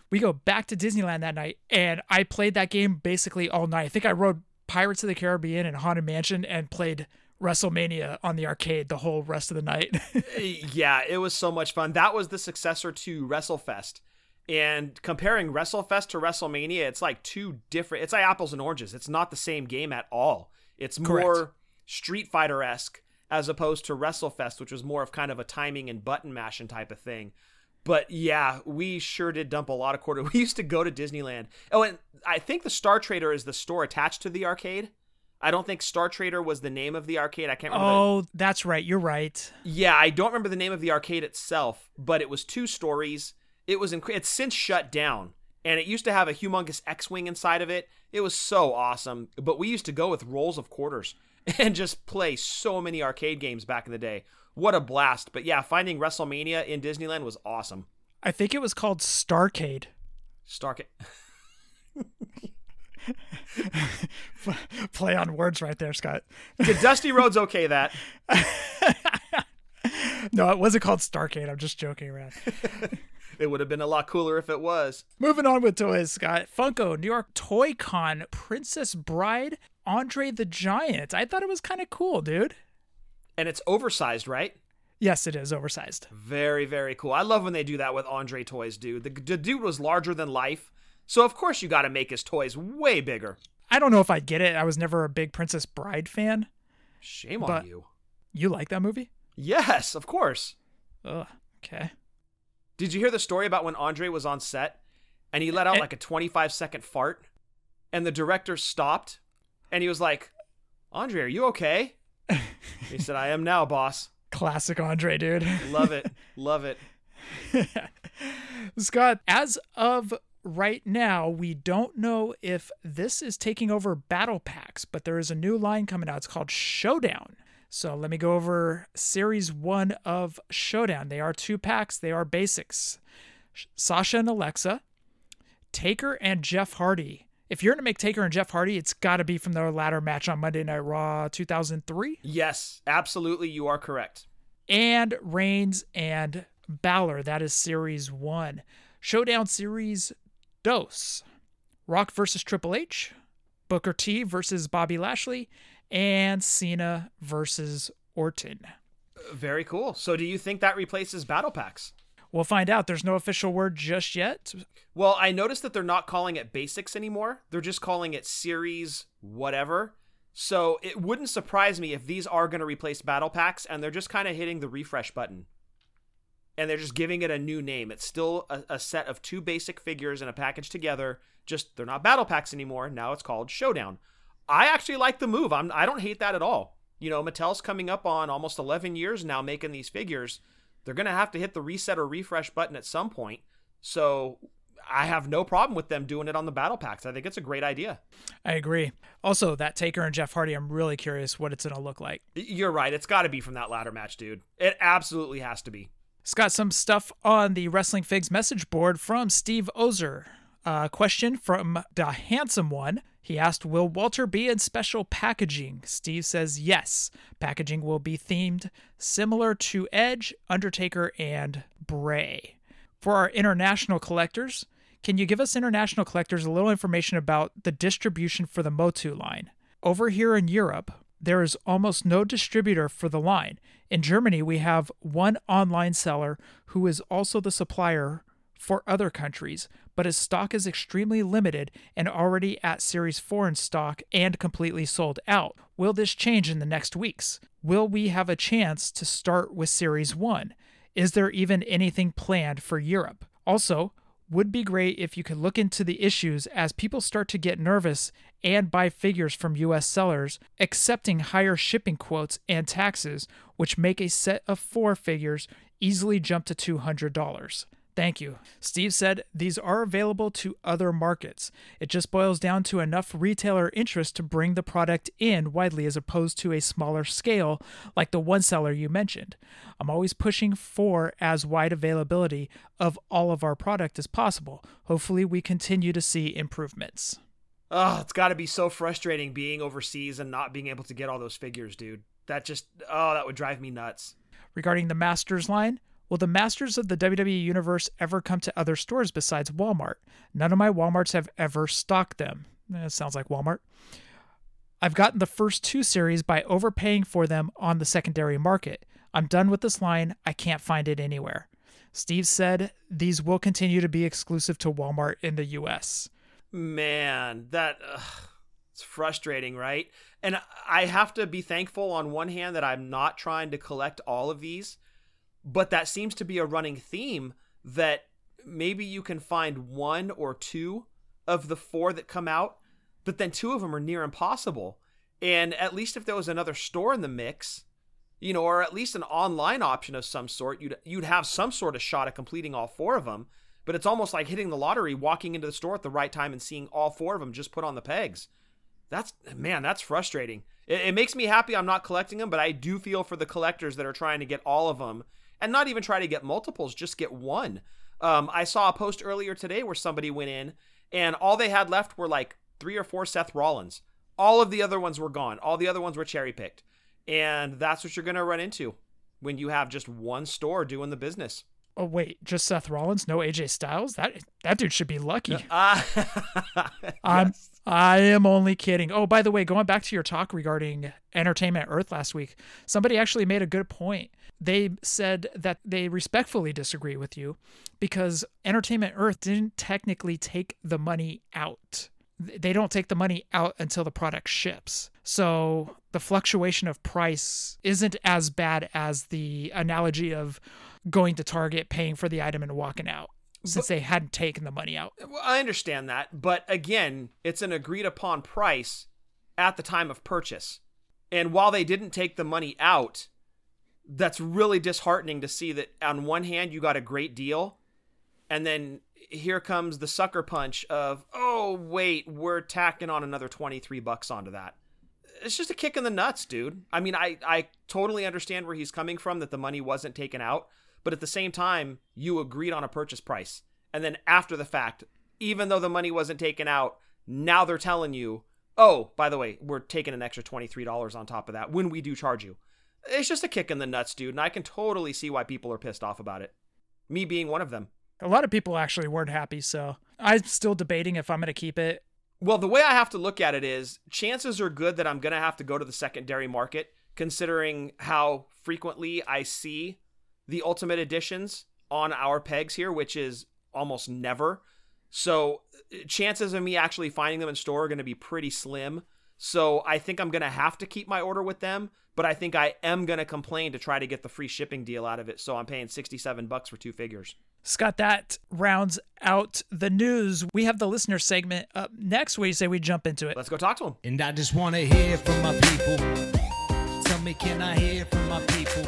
We go back to Disneyland that night and I played that game basically all night. I think I rode Pirates of the Caribbean and Haunted Mansion and played WrestleMania on the arcade the whole rest of the night. yeah, it was so much fun. That was the successor to WrestleFest. And comparing WrestleFest to WrestleMania, it's like two different it's like apples and oranges. It's not the same game at all. It's more Correct. Street Fighter esque as opposed to WrestleFest, which was more of kind of a timing and button mashing type of thing. But yeah, we sure did dump a lot of quarter. We used to go to Disneyland. Oh, and I think the Star Trader is the store attached to the arcade. I don't think Star Trader was the name of the arcade. I can't remember. Oh, that's right. You're right. Yeah, I don't remember the name of the arcade itself, but it was two stories. It was inc- it's since shut down, and it used to have a humongous X-wing inside of it. It was so awesome. But we used to go with rolls of quarters and just play so many arcade games back in the day. What a blast! But yeah, finding WrestleMania in Disneyland was awesome. I think it was called Starcade. Starcade. Play on words right there, Scott. Did Dusty Rhodes okay that? no, it wasn't called Starcade. I'm just joking around. it would have been a lot cooler if it was. Moving on with toys, Scott. Funko, New York Toy Con, Princess Bride, Andre the Giant. I thought it was kind of cool, dude. And it's oversized, right? Yes, it is oversized. Very, very cool. I love when they do that with Andre toys, dude. The, the dude was larger than life. So of course you got to make his toys way bigger. I don't know if I'd get it. I was never a big Princess Bride fan. Shame on you. You like that movie? Yes, of course. Ugh, okay. Did you hear the story about when Andre was on set and he let out It- like a 25 second fart and the director stopped and he was like, Andre, are you okay? he said, I am now, boss. Classic Andre, dude. Love it. Love it. Scott, as of right now, we don't know if this is taking over battle packs, but there is a new line coming out. It's called Showdown. So let me go over series one of Showdown. They are two packs, they are basics. Sasha and Alexa, Taker and Jeff Hardy. If you're going to make Taker and Jeff Hardy, it's got to be from their ladder match on Monday Night Raw 2003. Yes, absolutely. You are correct. And Reigns and Balor. That is series one. Showdown series dos. Rock versus Triple H. Booker T versus Bobby Lashley. And Cena versus Orton. Very cool. So do you think that replaces battle packs? We'll find out. There's no official word just yet. Well, I noticed that they're not calling it basics anymore. They're just calling it series whatever. So it wouldn't surprise me if these are going to replace battle packs and they're just kind of hitting the refresh button. And they're just giving it a new name. It's still a, a set of two basic figures in a package together. Just they're not battle packs anymore. Now it's called Showdown. I actually like the move. I'm I don't hate that at all. You know, Mattel's coming up on almost 11 years now making these figures they're going to have to hit the reset or refresh button at some point. So I have no problem with them doing it on the battle packs. I think it's a great idea. I agree. Also, that Taker and Jeff Hardy, I'm really curious what it's going to look like. You're right. It's got to be from that ladder match, dude. It absolutely has to be. It's got some stuff on the Wrestling Figs message board from Steve Ozer. A question from the handsome one. He asked, Will Walter be in special packaging? Steve says yes. Packaging will be themed similar to Edge, Undertaker, and Bray. For our international collectors, can you give us international collectors a little information about the distribution for the Motu line? Over here in Europe, there is almost no distributor for the line. In Germany, we have one online seller who is also the supplier for other countries, but his stock is extremely limited and already at Series 4 in stock and completely sold out. Will this change in the next weeks? Will we have a chance to start with Series 1? Is there even anything planned for Europe? Also, would be great if you could look into the issues as people start to get nervous and buy figures from US sellers, accepting higher shipping quotes and taxes, which make a set of four figures easily jump to $200. Thank you. Steve said these are available to other markets. It just boils down to enough retailer interest to bring the product in widely as opposed to a smaller scale like the one seller you mentioned. I'm always pushing for as wide availability of all of our product as possible. Hopefully, we continue to see improvements. Oh, it's got to be so frustrating being overseas and not being able to get all those figures, dude. That just, oh, that would drive me nuts. Regarding the Masters line, Will the masters of the WWE Universe ever come to other stores besides Walmart? None of my Walmarts have ever stocked them. That sounds like Walmart. I've gotten the first two series by overpaying for them on the secondary market. I'm done with this line. I can't find it anywhere. Steve said these will continue to be exclusive to Walmart in the US. Man, that ugh, it's frustrating, right? And I have to be thankful on one hand that I'm not trying to collect all of these but that seems to be a running theme that maybe you can find one or two of the four that come out, but then two of them are near impossible. And at least if there was another store in the mix, you know, or at least an online option of some sort, you'd you'd have some sort of shot at completing all four of them. But it's almost like hitting the lottery, walking into the store at the right time and seeing all four of them just put on the pegs. That's man, that's frustrating. It, it makes me happy I'm not collecting them, but I do feel for the collectors that are trying to get all of them and not even try to get multiples, just get one. Um, I saw a post earlier today where somebody went in and all they had left were like three or four Seth Rollins. All of the other ones were gone. All the other ones were cherry picked. And that's what you're going to run into when you have just one store doing the business. Oh wait, just Seth Rollins, no AJ Styles? That that dude should be lucky. Uh, I'm I am only kidding. Oh, by the way, going back to your talk regarding Entertainment Earth last week, somebody actually made a good point they said that they respectfully disagree with you because Entertainment Earth didn't technically take the money out. They don't take the money out until the product ships. So the fluctuation of price isn't as bad as the analogy of going to Target, paying for the item, and walking out since but, they hadn't taken the money out. Well, I understand that. But again, it's an agreed upon price at the time of purchase. And while they didn't take the money out, that's really disheartening to see that on one hand you got a great deal and then here comes the sucker punch of oh wait we're tacking on another 23 bucks onto that it's just a kick in the nuts, dude. I mean, I I totally understand where he's coming from that the money wasn't taken out, but at the same time, you agreed on a purchase price. And then after the fact, even though the money wasn't taken out, now they're telling you, "Oh, by the way, we're taking an extra $23 on top of that when we do charge you." It's just a kick in the nuts, dude, and I can totally see why people are pissed off about it. Me being one of them. A lot of people actually weren't happy, so I'm still debating if I'm going to keep it. Well, the way I have to look at it is chances are good that I'm going to have to go to the secondary market, considering how frequently I see the Ultimate Editions on our pegs here, which is almost never. So uh, chances of me actually finding them in store are going to be pretty slim. So I think I'm going to have to keep my order with them, but I think I am going to complain to try to get the free shipping deal out of it. So I'm paying 67 bucks for two figures. Scott, that rounds out the news. We have the listener segment up next. What do you say we jump into it? Let's go talk to him. And I just want to hear from my people. Tell me, can I hear from my people?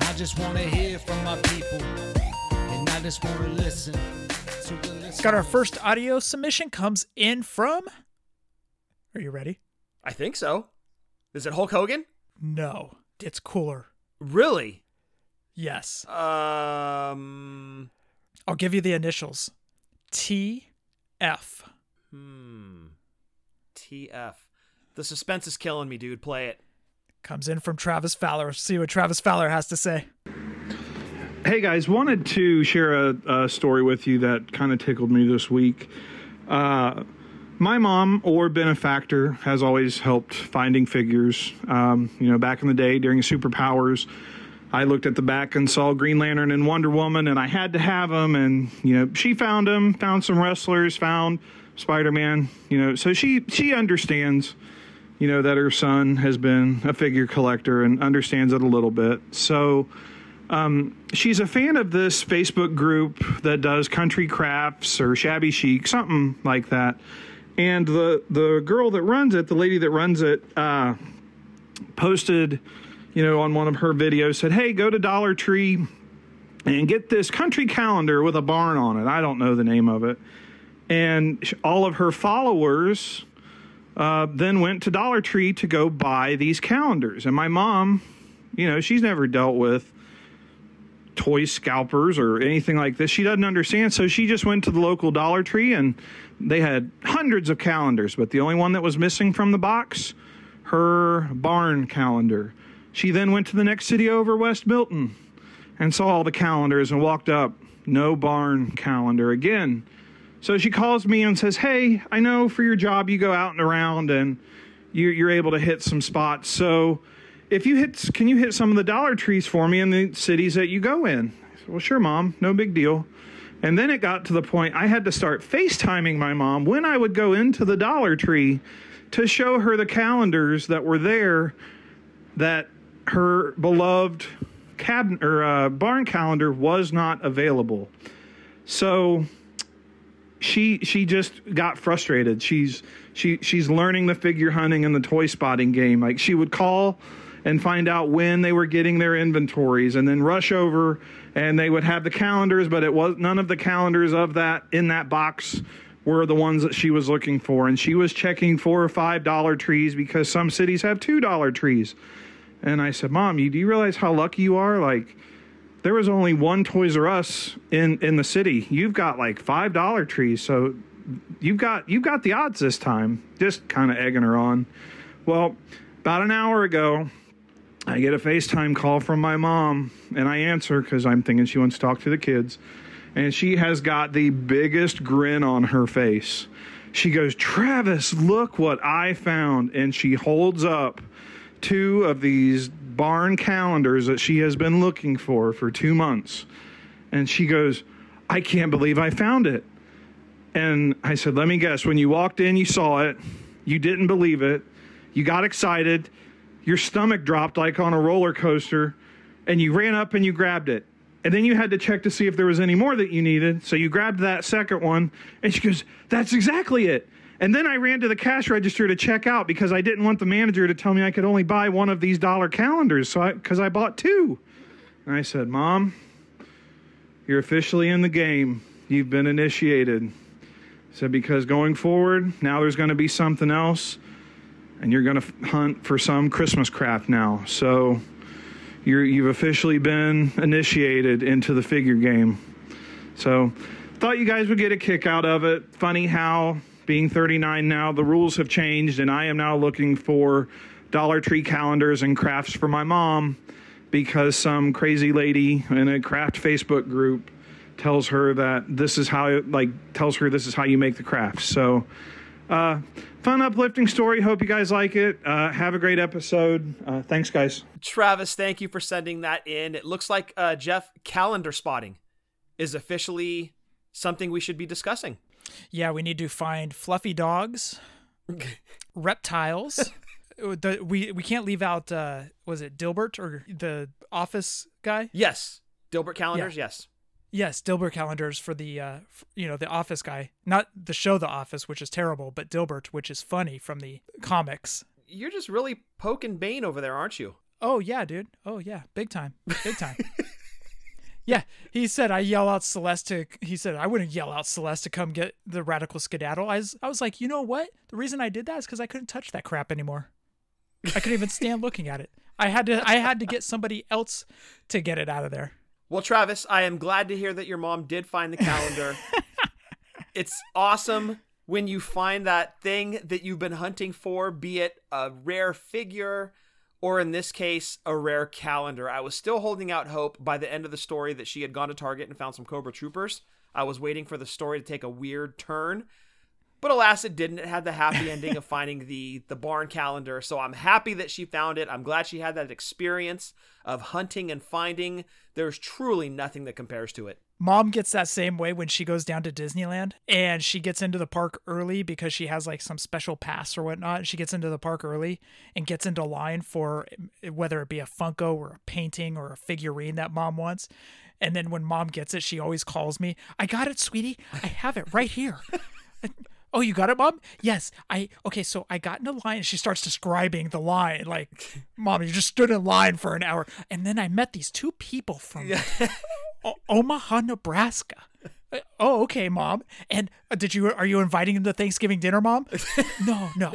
I just want to hear from my people. And I just want to listen to the listeners. Scott, our first audio submission comes in from. Are you ready? I think so. Is it Hulk Hogan? No, it's cooler. Really? Yes. Um. I'll give you the initials T F. Hmm. TF. The suspense is killing me, dude. Play it. Comes in from Travis Fowler. See what Travis Fowler has to say. Hey guys, wanted to share a, a story with you that kind of tickled me this week. Uh, my mom or benefactor has always helped finding figures. Um, you know, back in the day during Superpowers, I looked at the back and saw Green Lantern and Wonder Woman, and I had to have them. And you know, she found them, found some wrestlers, found Spider Man. You know, so she she understands. You know that her son has been a figure collector and understands it a little bit. So um, she's a fan of this Facebook group that does country crafts or shabby chic, something like that. And the the girl that runs it, the lady that runs it, uh, posted, you know, on one of her videos, said, "Hey, go to Dollar Tree and get this country calendar with a barn on it. I don't know the name of it." And all of her followers uh, then went to Dollar Tree to go buy these calendars. And my mom, you know, she's never dealt with toy scalpers or anything like this. She doesn't understand. So she just went to the local Dollar Tree and they had hundreds of calendars, but the only one that was missing from the box, her barn calendar. She then went to the next city over, West Milton, and saw all the calendars and walked up. No barn calendar again. So she calls me and says, Hey, I know for your job you go out and around and you, you're able to hit some spots. So if you hit, can you hit some of the Dollar Trees for me in the cities that you go in? I said, well, sure, mom, no big deal. And then it got to the point I had to start FaceTiming my mom when I would go into the Dollar Tree to show her the calendars that were there that her beloved cabinet or uh, barn calendar was not available. So she she just got frustrated. She's she she's learning the figure hunting and the toy spotting game. Like she would call and find out when they were getting their inventories and then rush over and they would have the calendars but it was none of the calendars of that in that box were the ones that she was looking for and she was checking four or five dollar trees because some cities have two dollar trees and i said mom you do you realize how lucky you are like there was only one toys r us in in the city you've got like five dollar trees so you've got you've got the odds this time just kind of egging her on well about an hour ago I get a FaceTime call from my mom, and I answer because I'm thinking she wants to talk to the kids. And she has got the biggest grin on her face. She goes, Travis, look what I found. And she holds up two of these barn calendars that she has been looking for for two months. And she goes, I can't believe I found it. And I said, Let me guess, when you walked in, you saw it, you didn't believe it, you got excited your stomach dropped like on a roller coaster and you ran up and you grabbed it. And then you had to check to see if there was any more that you needed. So you grabbed that second one and she goes, That's exactly it. And then I ran to the cash register to check out because I didn't want the manager to tell me I could only buy one of these dollar calendars. So I, because I bought two. And I said, Mom, you're officially in the game. You've been initiated. I said, because going forward, now there's going to be something else and you're going to hunt for some Christmas craft now. So you're, you've officially been initiated into the figure game. So thought you guys would get a kick out of it. Funny how being 39 now, the rules have changed, and I am now looking for Dollar Tree calendars and crafts for my mom because some crazy lady in a craft Facebook group tells her that this is how like tells her this is how you make the crafts. So uh, fun uplifting story. Hope you guys like it. Uh, have a great episode. Uh, thanks, guys. Travis, thank you for sending that in. It looks like uh, Jef calendar spotting is officially something we should be discussing. Yeah, we need to find fluffy dogs, reptiles. the, we we can't leave out. Uh, was it Dilbert or the Office guy? Yes, Dilbert calendars. Yeah. Yes. Yes, Dilbert calendars for the uh, you know the Office guy, not the show The Office, which is terrible, but Dilbert, which is funny from the comics. You're just really poking Bane over there, aren't you? Oh yeah, dude. Oh yeah, big time, big time. yeah, he said I yell out Celeste to. He said I wouldn't yell out Celeste to come get the radical skedaddle. I was, I was like, you know what? The reason I did that is because I couldn't touch that crap anymore. I couldn't even stand looking at it. I had to, I had to get somebody else to get it out of there. Well, Travis, I am glad to hear that your mom did find the calendar. it's awesome when you find that thing that you've been hunting for, be it a rare figure or in this case, a rare calendar. I was still holding out hope by the end of the story that she had gone to Target and found some Cobra Troopers. I was waiting for the story to take a weird turn. But alas, it didn't. It had the happy ending of finding the the barn calendar. So I'm happy that she found it. I'm glad she had that experience of hunting and finding. There's truly nothing that compares to it. Mom gets that same way when she goes down to Disneyland and she gets into the park early because she has like some special pass or whatnot. She gets into the park early and gets into line for eh, whether it be a Funko or a painting or a figurine that mom wants. And then when mom gets it, she always calls me, I got it, sweetie. I have it right here. Oh, you got it, mom? Yes. I okay. So I got in a line. She starts describing the line, like, "Mom, you just stood in line for an hour, and then I met these two people from o- Omaha, Nebraska." Uh, Oh, okay, mom. And uh, did you are you inviting them to Thanksgiving dinner, mom? no, no.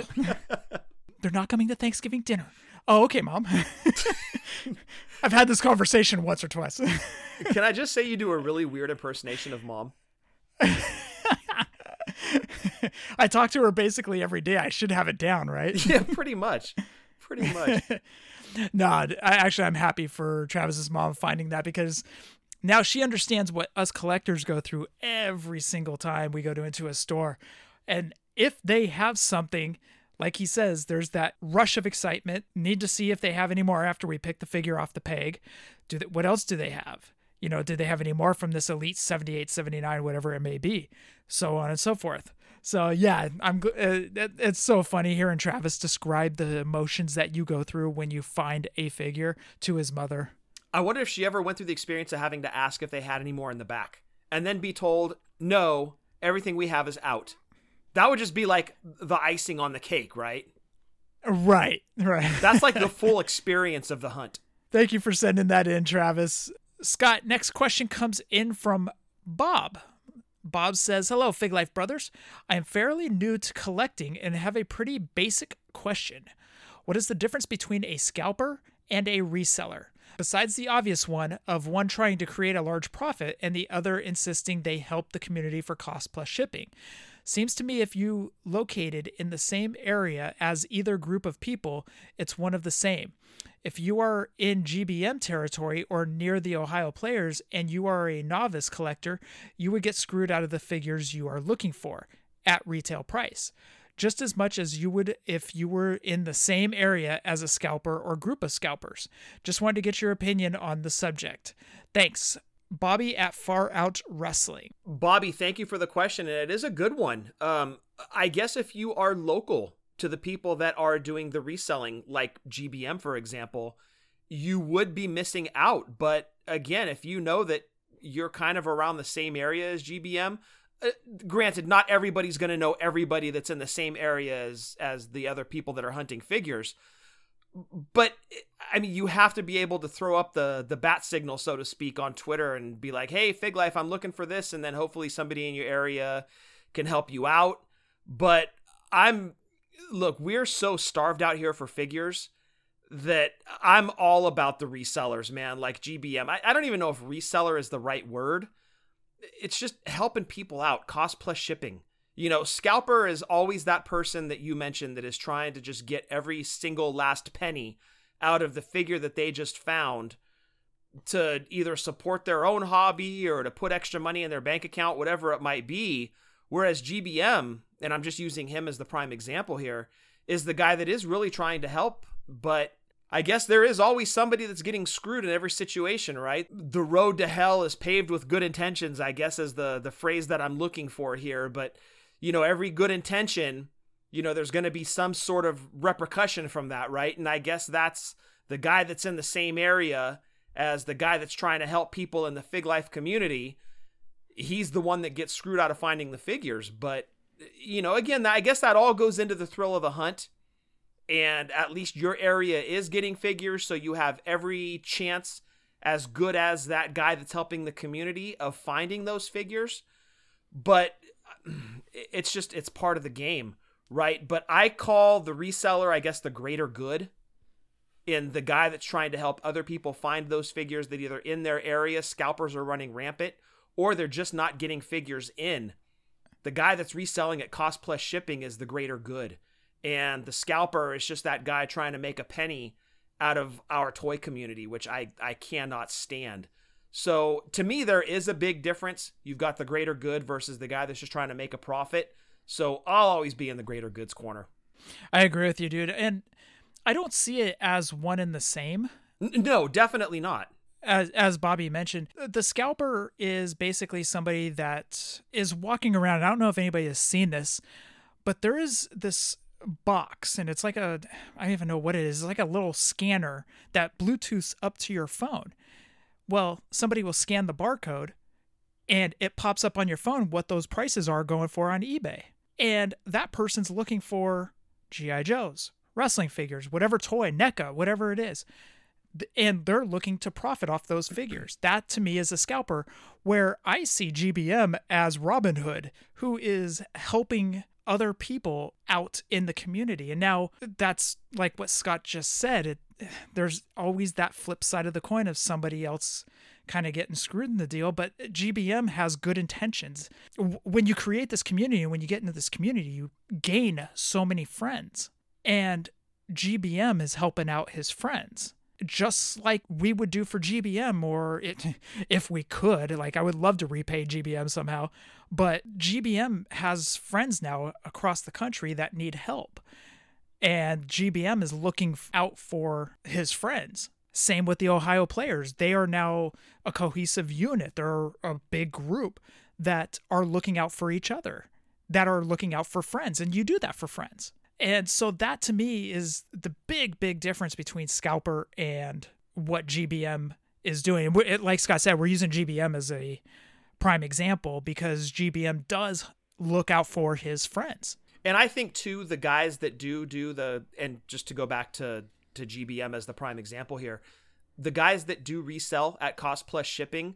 They're not coming to Thanksgiving dinner. Oh, okay, mom. I've had this conversation once or twice. Can I just say you do a really weird impersonation of mom? I talk to her basically every day. I should have it down, right? Yeah, pretty much. Pretty much. no, I, actually, I'm happy for Travis's mom finding that because now she understands what us collectors go through every single time we go to into a store. And if they have something, like he says, there's that rush of excitement. Need to see if they have any more after we pick the figure off the peg. Do they, what else do they have? You know, did they have any more from this Elite 78, 79, whatever it may be, so on and so forth. So yeah, I'm. Uh, it's so funny hearing Travis describe the emotions that you go through when you find a figure to his mother. I wonder if she ever went through the experience of having to ask if they had any more in the back, and then be told, "No, everything we have is out." That would just be like the icing on the cake, right? Right, right. That's like the full experience of the hunt. Thank you for sending that in, Travis. Scott, next question comes in from Bob. Bob says, Hello, Fig Life Brothers. I am fairly new to collecting and have a pretty basic question. What is the difference between a scalper and a reseller? Besides the obvious one of one trying to create a large profit and the other insisting they help the community for cost plus shipping. Seems to me if you located in the same area as either group of people, it's one of the same. If you are in GBM territory or near the Ohio players and you are a novice collector, you would get screwed out of the figures you are looking for at retail price, just as much as you would if you were in the same area as a scalper or group of scalpers. Just wanted to get your opinion on the subject. Thanks. Bobby at Far Out Wrestling. Bobby, thank you for the question, and it is a good one. Um, I guess if you are local to the people that are doing the reselling, like GBM, for example, you would be missing out. But again, if you know that you're kind of around the same area as GBM, uh, granted, not everybody's going to know everybody that's in the same area as as the other people that are hunting figures. But I mean, you have to be able to throw up the the bat signal, so to speak, on Twitter and be like, "Hey, Fig Life, I'm looking for this," and then hopefully somebody in your area can help you out. But I'm look, we're so starved out here for figures that I'm all about the resellers, man, like GBM. I, I don't even know if reseller is the right word. It's just helping people out, cost plus shipping. You know, scalper is always that person that you mentioned that is trying to just get every single last penny out of the figure that they just found to either support their own hobby or to put extra money in their bank account, whatever it might be. Whereas GBM, and I'm just using him as the prime example here, is the guy that is really trying to help, but I guess there is always somebody that's getting screwed in every situation, right? The road to hell is paved with good intentions, I guess is the the phrase that I'm looking for here, but you know, every good intention, you know, there's going to be some sort of repercussion from that, right? And I guess that's the guy that's in the same area as the guy that's trying to help people in the fig life community. He's the one that gets screwed out of finding the figures but you know again i guess that all goes into the thrill of the hunt. And at least your area is getting figures so you have every chance as good as that guy that's helping the community of finding those figures. But it's just it's part of the game right but i call the reseller i guess the greater good in the guy that's trying to help other people find those figures that either in their area scalpers are running rampant or they're just not getting figures in. The guy that's reselling at cost plus shipping is the greater good. And the scalper is just that guy trying to make a penny out of our toy community, which I, I cannot stand. So to me, there is a big difference. You've got the greater good versus the guy that's just trying to make a profit. So I'll always be in the greater goods corner. I agree with you, dude. And I don't see it as one and the same. No, definitely not. As as Bobby mentioned, the scalper is basically somebody that is walking around. I don't know if anybody has seen this, but there is this box and it's like a I don't even know what it is. It's like a little scanner that Bluetooths up to your phone. Well, somebody will scan the barcode and it pops up on your phone what those prices are going for on eBay. And that person's looking for GI Joes, wrestling figures, whatever toy, NECA, whatever it is. And they're looking to profit off those figures. That to me is a scalper, where I see GBM as Robin Hood, who is helping other people out in the community. And now that's like what Scott just said. It, there's always that flip side of the coin of somebody else kind of getting screwed in the deal, but GBM has good intentions. When you create this community and when you get into this community, you gain so many friends and GBM is helping out his friends just like we would do for GBM or it if we could like I would love to repay GBM somehow but GBM has friends now across the country that need help and GBM is looking out for his friends same with the Ohio players they are now a cohesive unit they're a big group that are looking out for each other that are looking out for friends and you do that for friends and so that to me is the big, big difference between Scalper and what GBM is doing. Like Scott said, we're using GBM as a prime example because GBM does look out for his friends. And I think too, the guys that do do the and just to go back to to GBM as the prime example here, the guys that do resell at cost plus shipping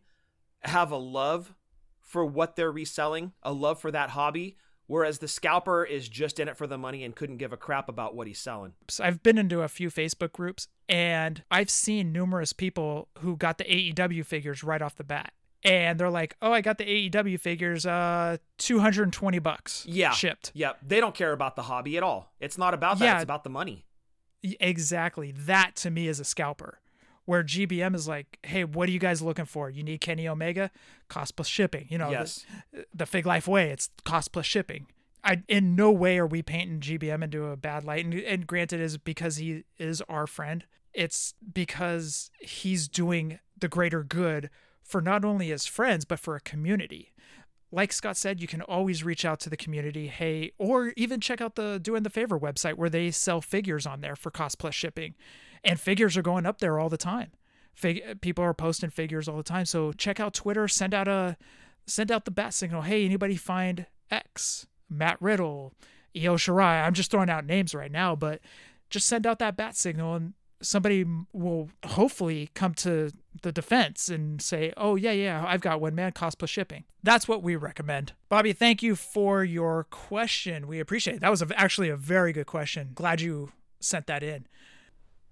have a love for what they're reselling, a love for that hobby, whereas the scalper is just in it for the money and couldn't give a crap about what he's selling. So I've been into a few Facebook groups and I've seen numerous people who got the AEW figures right off the bat. And they're like, "Oh, I got the AEW figures, uh, two hundred and twenty bucks, yeah, shipped." Yeah, they don't care about the hobby at all. It's not about that; yeah, it's about the money. Exactly. That to me is a scalper where GBM is like, hey, what are you guys looking for? You need Kenny Omega, cost plus shipping. You know, yes. the, the Fig Life way, it's cost plus shipping. I in no way are we painting GBM into a bad light, and, and granted, is because he is our friend. It's because he's doing the greater good for not only as friends but for a community. Like Scott said, you can always reach out to the community, hey, or even check out the Doing the Favor website where they sell figures on there for cost plus shipping and figures are going up there all the time. Fig- people are posting figures all the time. So check out Twitter. Send out a send out the bat signal. Hey, anybody find X? Matt Riddle, Io Shirai. I'm just throwing out names right now, but just send out that bat signal and somebody will hopefully come to the defense and say, "Oh yeah, yeah, I've got one man cost plus shipping." That's what we recommend. Bobby, thank you for your question. We appreciate it. That was a, actually a very good question. Glad you sent that in.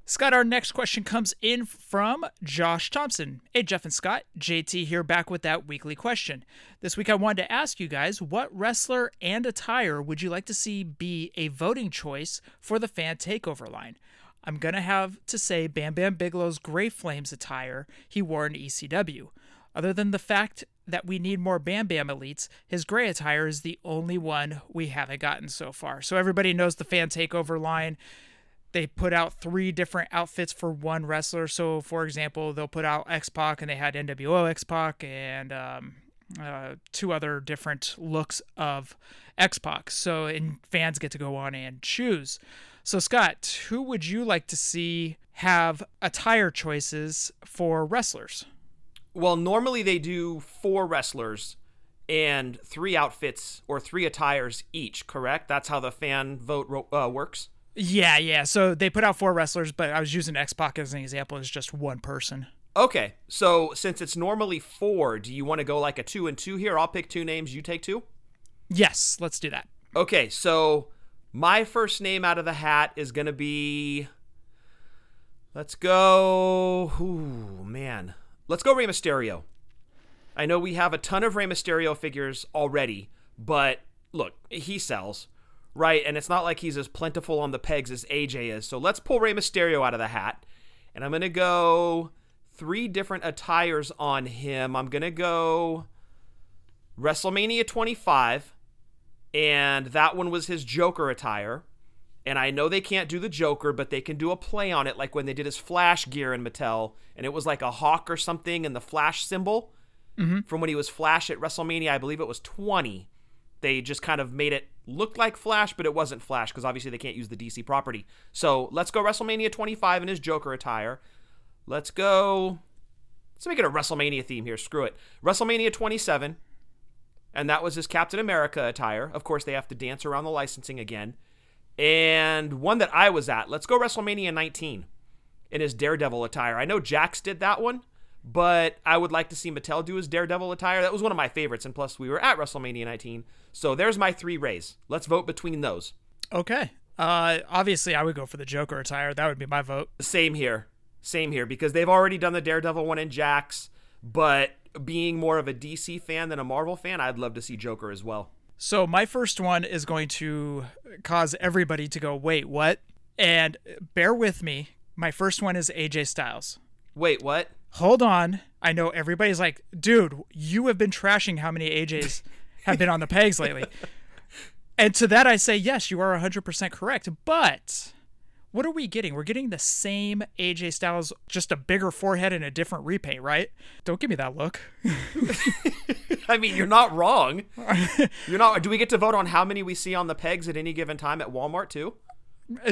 Scott, our next question comes in from Josh Thompson. Hey, Jef and Scott, JT here back with that weekly question. This week I wanted to ask you guys what wrestler and attire would you like to see be a voting choice for the fan takeover line? I'm going to have to say Bam Bam Bigelow's Gray Flames attire he wore in ECW. Other than the fact that we need more Bam Bam elites, his gray attire is the only one we haven't gotten so far. So everybody knows the fan takeover line they put out three different outfits for one wrestler. So, for example, they'll put out X Pac and they had NWO X Pac and um, uh, two other different looks of X Pac. So, and fans get to go on and choose. So, Scott, who would you like to see have attire choices for wrestlers? Well, normally they do four wrestlers and three outfits or three attires each, correct? That's how the fan vote uh, works? Yeah, yeah. So they put out four wrestlers, but I was using X Pac as an example as just one person. Okay, so since it's normally four, do you want to go like a two and two here? I'll pick two names, you take two? Yes, let's do that. Okay, so my first name out of the hat is going to be. Let's go. Ooh, man. Let's go Rey Mysterio. I know we have a ton of Rey Mysterio figures already, but look, he sells right? And it's not like he's as plentiful on the pegs as AJ is. So let's pull Rey Mysterio out of the hat. And I'm going to go three different attires on him. I'm going to go WrestleMania 25. And that one was his Joker attire. And I know they can't do the Joker, but they can do a play on it, like when they did his Flash gear in Mattel, and it was like a hawk or something, and the Flash symbol mm-hmm. from when he was Flash at WrestleMania, I believe it was 20 they just kind of made it look like Flash, but it wasn't Flash because obviously they can't use the DC property. So let's go WrestleMania 25 in his Joker attire. Let's go. Let's make it a WrestleMania theme here. Screw it. WrestleMania 27. And that was his Captain America attire. Of course, they have to dance around the licensing again. And one that I was at. Let's go WrestleMania 19 in his Daredevil attire. I know Jakks did that one but I would like to see Mattel do his Daredevil attire. That was one of my favorites, and plus we were at WrestleMania 19. So there's my three Reys. Let's vote between those. Okay. Uh, obviously, I would go for the Joker attire. That would be my vote. Same here. Same here because they've already done the Daredevil one in Jakks, but being more of a DC fan than a Marvel fan, I'd love to see Joker as well. So my first one is going to cause everybody to go, "Wait, what?" And bear with me. My first one is AJ Styles. Wait, what? hold on. I know everybody's like, dude, you have been trashing how many AJs have been on the pegs lately. And to that, I say, yes, you are 100% correct. But what are we getting? We're getting the same AJ Styles, just a bigger forehead and a different repaint, right? Don't give me that look. I mean, you're not wrong. You're not. Do we get to vote on how many we see on the pegs at any given time at Walmart, too?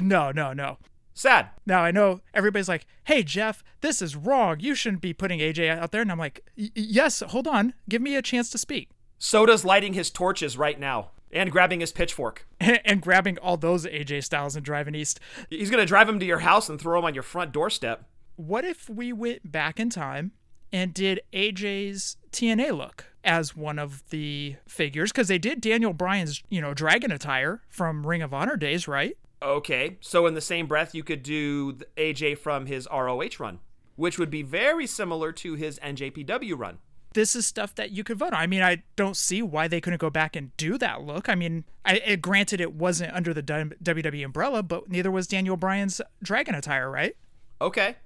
No, no, no. Sad. Now I know everybody's like, "Hey Jef, this is wrong. You shouldn't be putting AJ out there." And I'm like, "Yes, hold on. Give me a chance to speak." Soda's lighting his torches right now and grabbing his pitchfork and grabbing all those AJ Styles and driving east. He's going to drive him to your house and throw him on your front doorstep. What if we went back in time and did AJ's TNA look as one of the figures cuz they did Daniel Bryan's, you know, dragon attire from Ring of Honor days, right? Okay, so in the same breath, you could do AJ from his ROH run, which would be very similar to his NJPW run. This is stuff that you could vote on. I mean, I don't see why they couldn't go back and do that look. I mean, I, it, granted, it wasn't under the WWE umbrella, but neither was Daniel Bryan's dragon attire, right? Okay.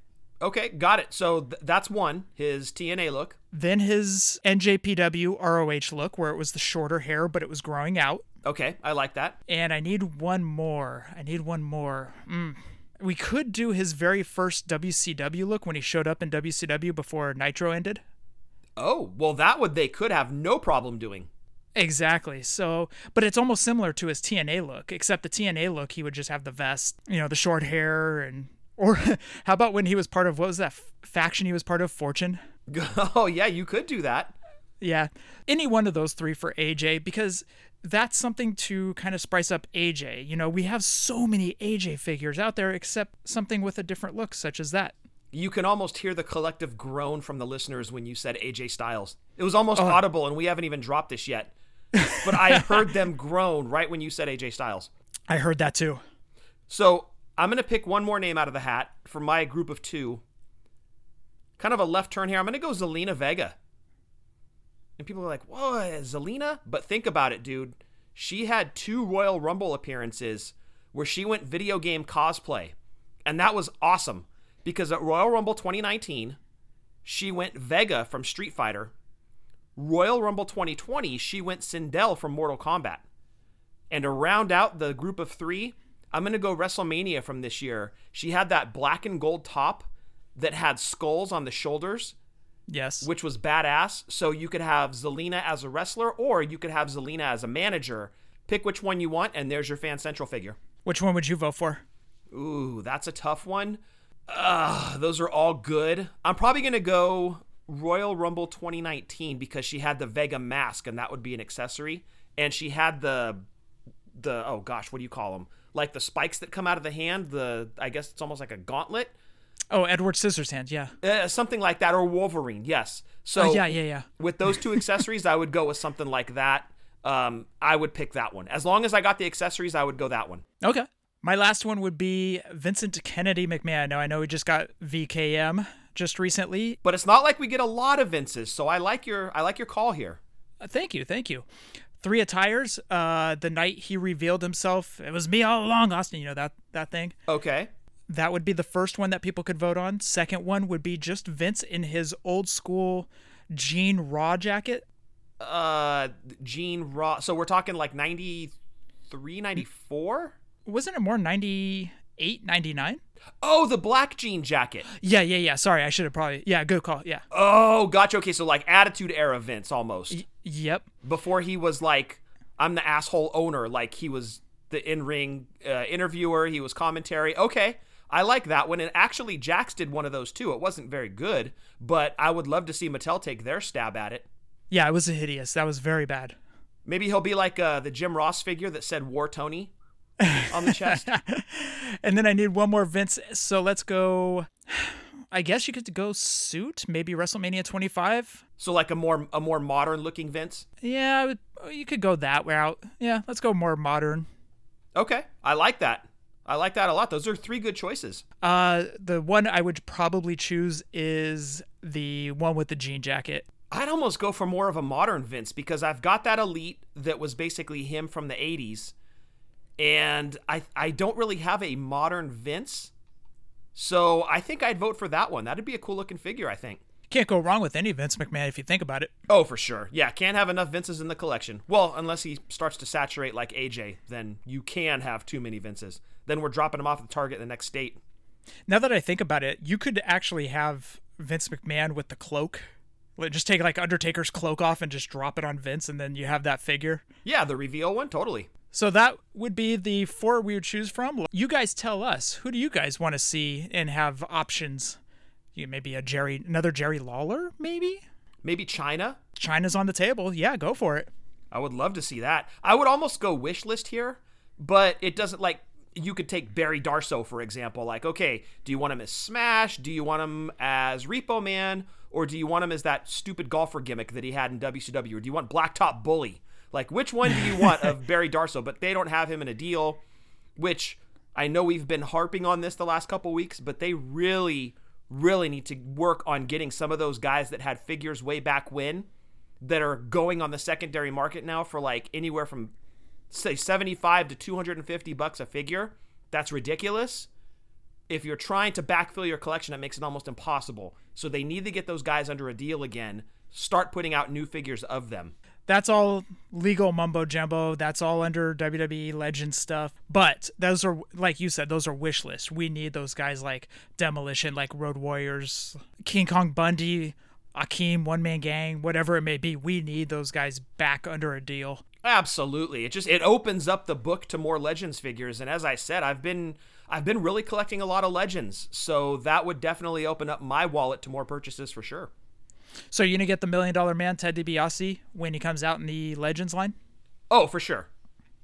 Okay, got it. So th- that's one, his TNA look. Then his NJPW ROH look, where it was the shorter hair, but it was growing out. Okay, I like that. And I need one more. I need one more. Mm. We could do his very first WCW look when he showed up in WCW before Nitro ended. Oh, well, that would they could have no problem doing. Exactly. So, but it's almost similar to his TNA look, except the TNA look, he would just have the vest, you know, the short hair, and or how about when he was part of what was that f- faction he was part of, Fortune? Oh yeah, you could do that. Yeah, any one of those three for AJ because that's something to kind of spice up AJ. You know, we have so many AJ figures out there, except something with a different look, such as that. You can almost hear the collective groan from the listeners when you said AJ Styles. It was almost Oh. audible, and we haven't even dropped this yet. But I heard them groan right when you said AJ Styles. I heard that too. So I'm going to pick one more name out of the hat for my group of two. Kind of a left turn here. I'm going to go Zelina Vega. And people are like, whoa, Zelina? But think about it, dude. She had two Royal Rumble appearances where she went video game cosplay. And that was awesome because at Royal Rumble 2019, she went Vega from Street Fighter. Royal Rumble 2020, she went Sindel from Mortal Kombat. And to round out the group of three, I'm going to go WrestleMania from this year. She had that black and gold top that had skulls on the shoulders, Yes. which was badass. So you could have Zelina as a wrestler or you could have Zelina as a manager. Pick which one you want, and there's your Fan Central figure. Which one would you vote for? Ooh, that's a tough one. Uh, those are all good. I'm probably going to go Royal Rumble 2019 because she had the Vega mask and that would be an accessory. And she had the, the oh gosh, what do you call them? Like the spikes that come out of the hand. The I guess it's almost like a gauntlet. Oh, Edward Scissorhands. Yeah. Uh, something like that, or Wolverine, yes. So Oh, yeah, yeah, yeah. With those two accessories, I would go with something like that. Um, I would pick that one. As long as I got the accessories, I would go that one. Okay. My last one would be Vincent Kennedy McMahon. Now I know we just got VKM just recently. But it's not like we get a lot of Vinces, so I like your I like your call here. Uh, Thank you, thank you. Three attires. Uh, the night he revealed himself, it was me all along, Austin. You know that that thing. Okay. That would be the first one that people could vote on. Second one would be just Vince in his old school jean raw jacket. Uh, Gene Raw. So we're talking like 93, 94? Wasn't it more 98, 99? Oh, the black jean jacket. Yeah, yeah, yeah. Sorry, I should have probably. Yeah, good call. Yeah. Oh, gotcha. Okay, so like Attitude Era Vince almost. Yep. Before he was like, I'm the asshole owner. Like he was the in ring uh, interviewer, he was commentary. Okay. I like that one. And actually, Jakks did one of those too. It wasn't very good, but I would love to see Mattel take their stab at it. Yeah, it was hideous. That was very bad. Maybe he'll be like uh, the Jim Ross figure that said War Tony on the chest. And then I need one more Vince. So let's go. I guess you could go suit, maybe WrestleMania 25. So like a more a more modern looking Vince. Yeah, you could go that route. Yeah, let's go more modern. Okay, I like that. I like that a lot. Those are three good choices. Uh, the one I would probably choose is the one with the jean jacket. I'd almost go for more of a modern Vince because I've got that elite that was basically him from the 80s. And I I don't really have a modern Vince. So I think I'd vote for that one. That'd be a cool looking figure, I think. Can't go wrong with any Vince McMahon if you think about it. Oh, for sure. Yeah, can't have enough Vinces in the collection. Well, unless he starts to saturate like AJ, then you can have too many Vinces. Then we're dropping him off at the target in the next state. Now that I think about it, you could actually have Vince McMahon with the cloak. Just take like Undertaker's cloak off and just drop it on Vince, and then you have that figure. Yeah, the reveal one, totally. So that would be the four we would choose from. You guys tell us who do you guys want to see and have options? You maybe a Jerry, another Jerry Lawler, maybe. Maybe Chyna. Chyna's on the table. Yeah, go for it. I would love to see that. I would almost go wish list here, but it doesn't like you could take Barry Darsow for example. Like, okay, do you want him as Smash? Do you want him as Repo Man? Or do you want him as that stupid golfer gimmick that he had in WCW? Or do you want Blacktop Bully? Like, which one do you want of Barry Darsow? But they don't have him in a deal, which I know we've been harping on this the last couple weeks, but they really, really need to work on getting some of those guys that had figures way back when that are going on the secondary market now for like anywhere from say 75 to 250 bucks a figure. That's ridiculous. If you're trying to backfill your collection, that makes it almost impossible. So they need to get those guys under a deal again. Start putting out new figures of them. That's all legal mumbo jumbo. That's all under WWE legend stuff. But those are, like you said, those are wish lists. We need those guys like Demolition, like Road Warriors, King Kong Bundy, Akeem, One Man Gang, whatever it may be. We need those guys back under a deal. Absolutely. It just it opens up the book to more legends figures and as I said, I've been I've been really collecting a lot of legends. So that would definitely open up my wallet to more purchases for sure. So you're gonna get the Million Dollar Man Ted DiBiase when he comes out in the Legends line? Oh, for sure.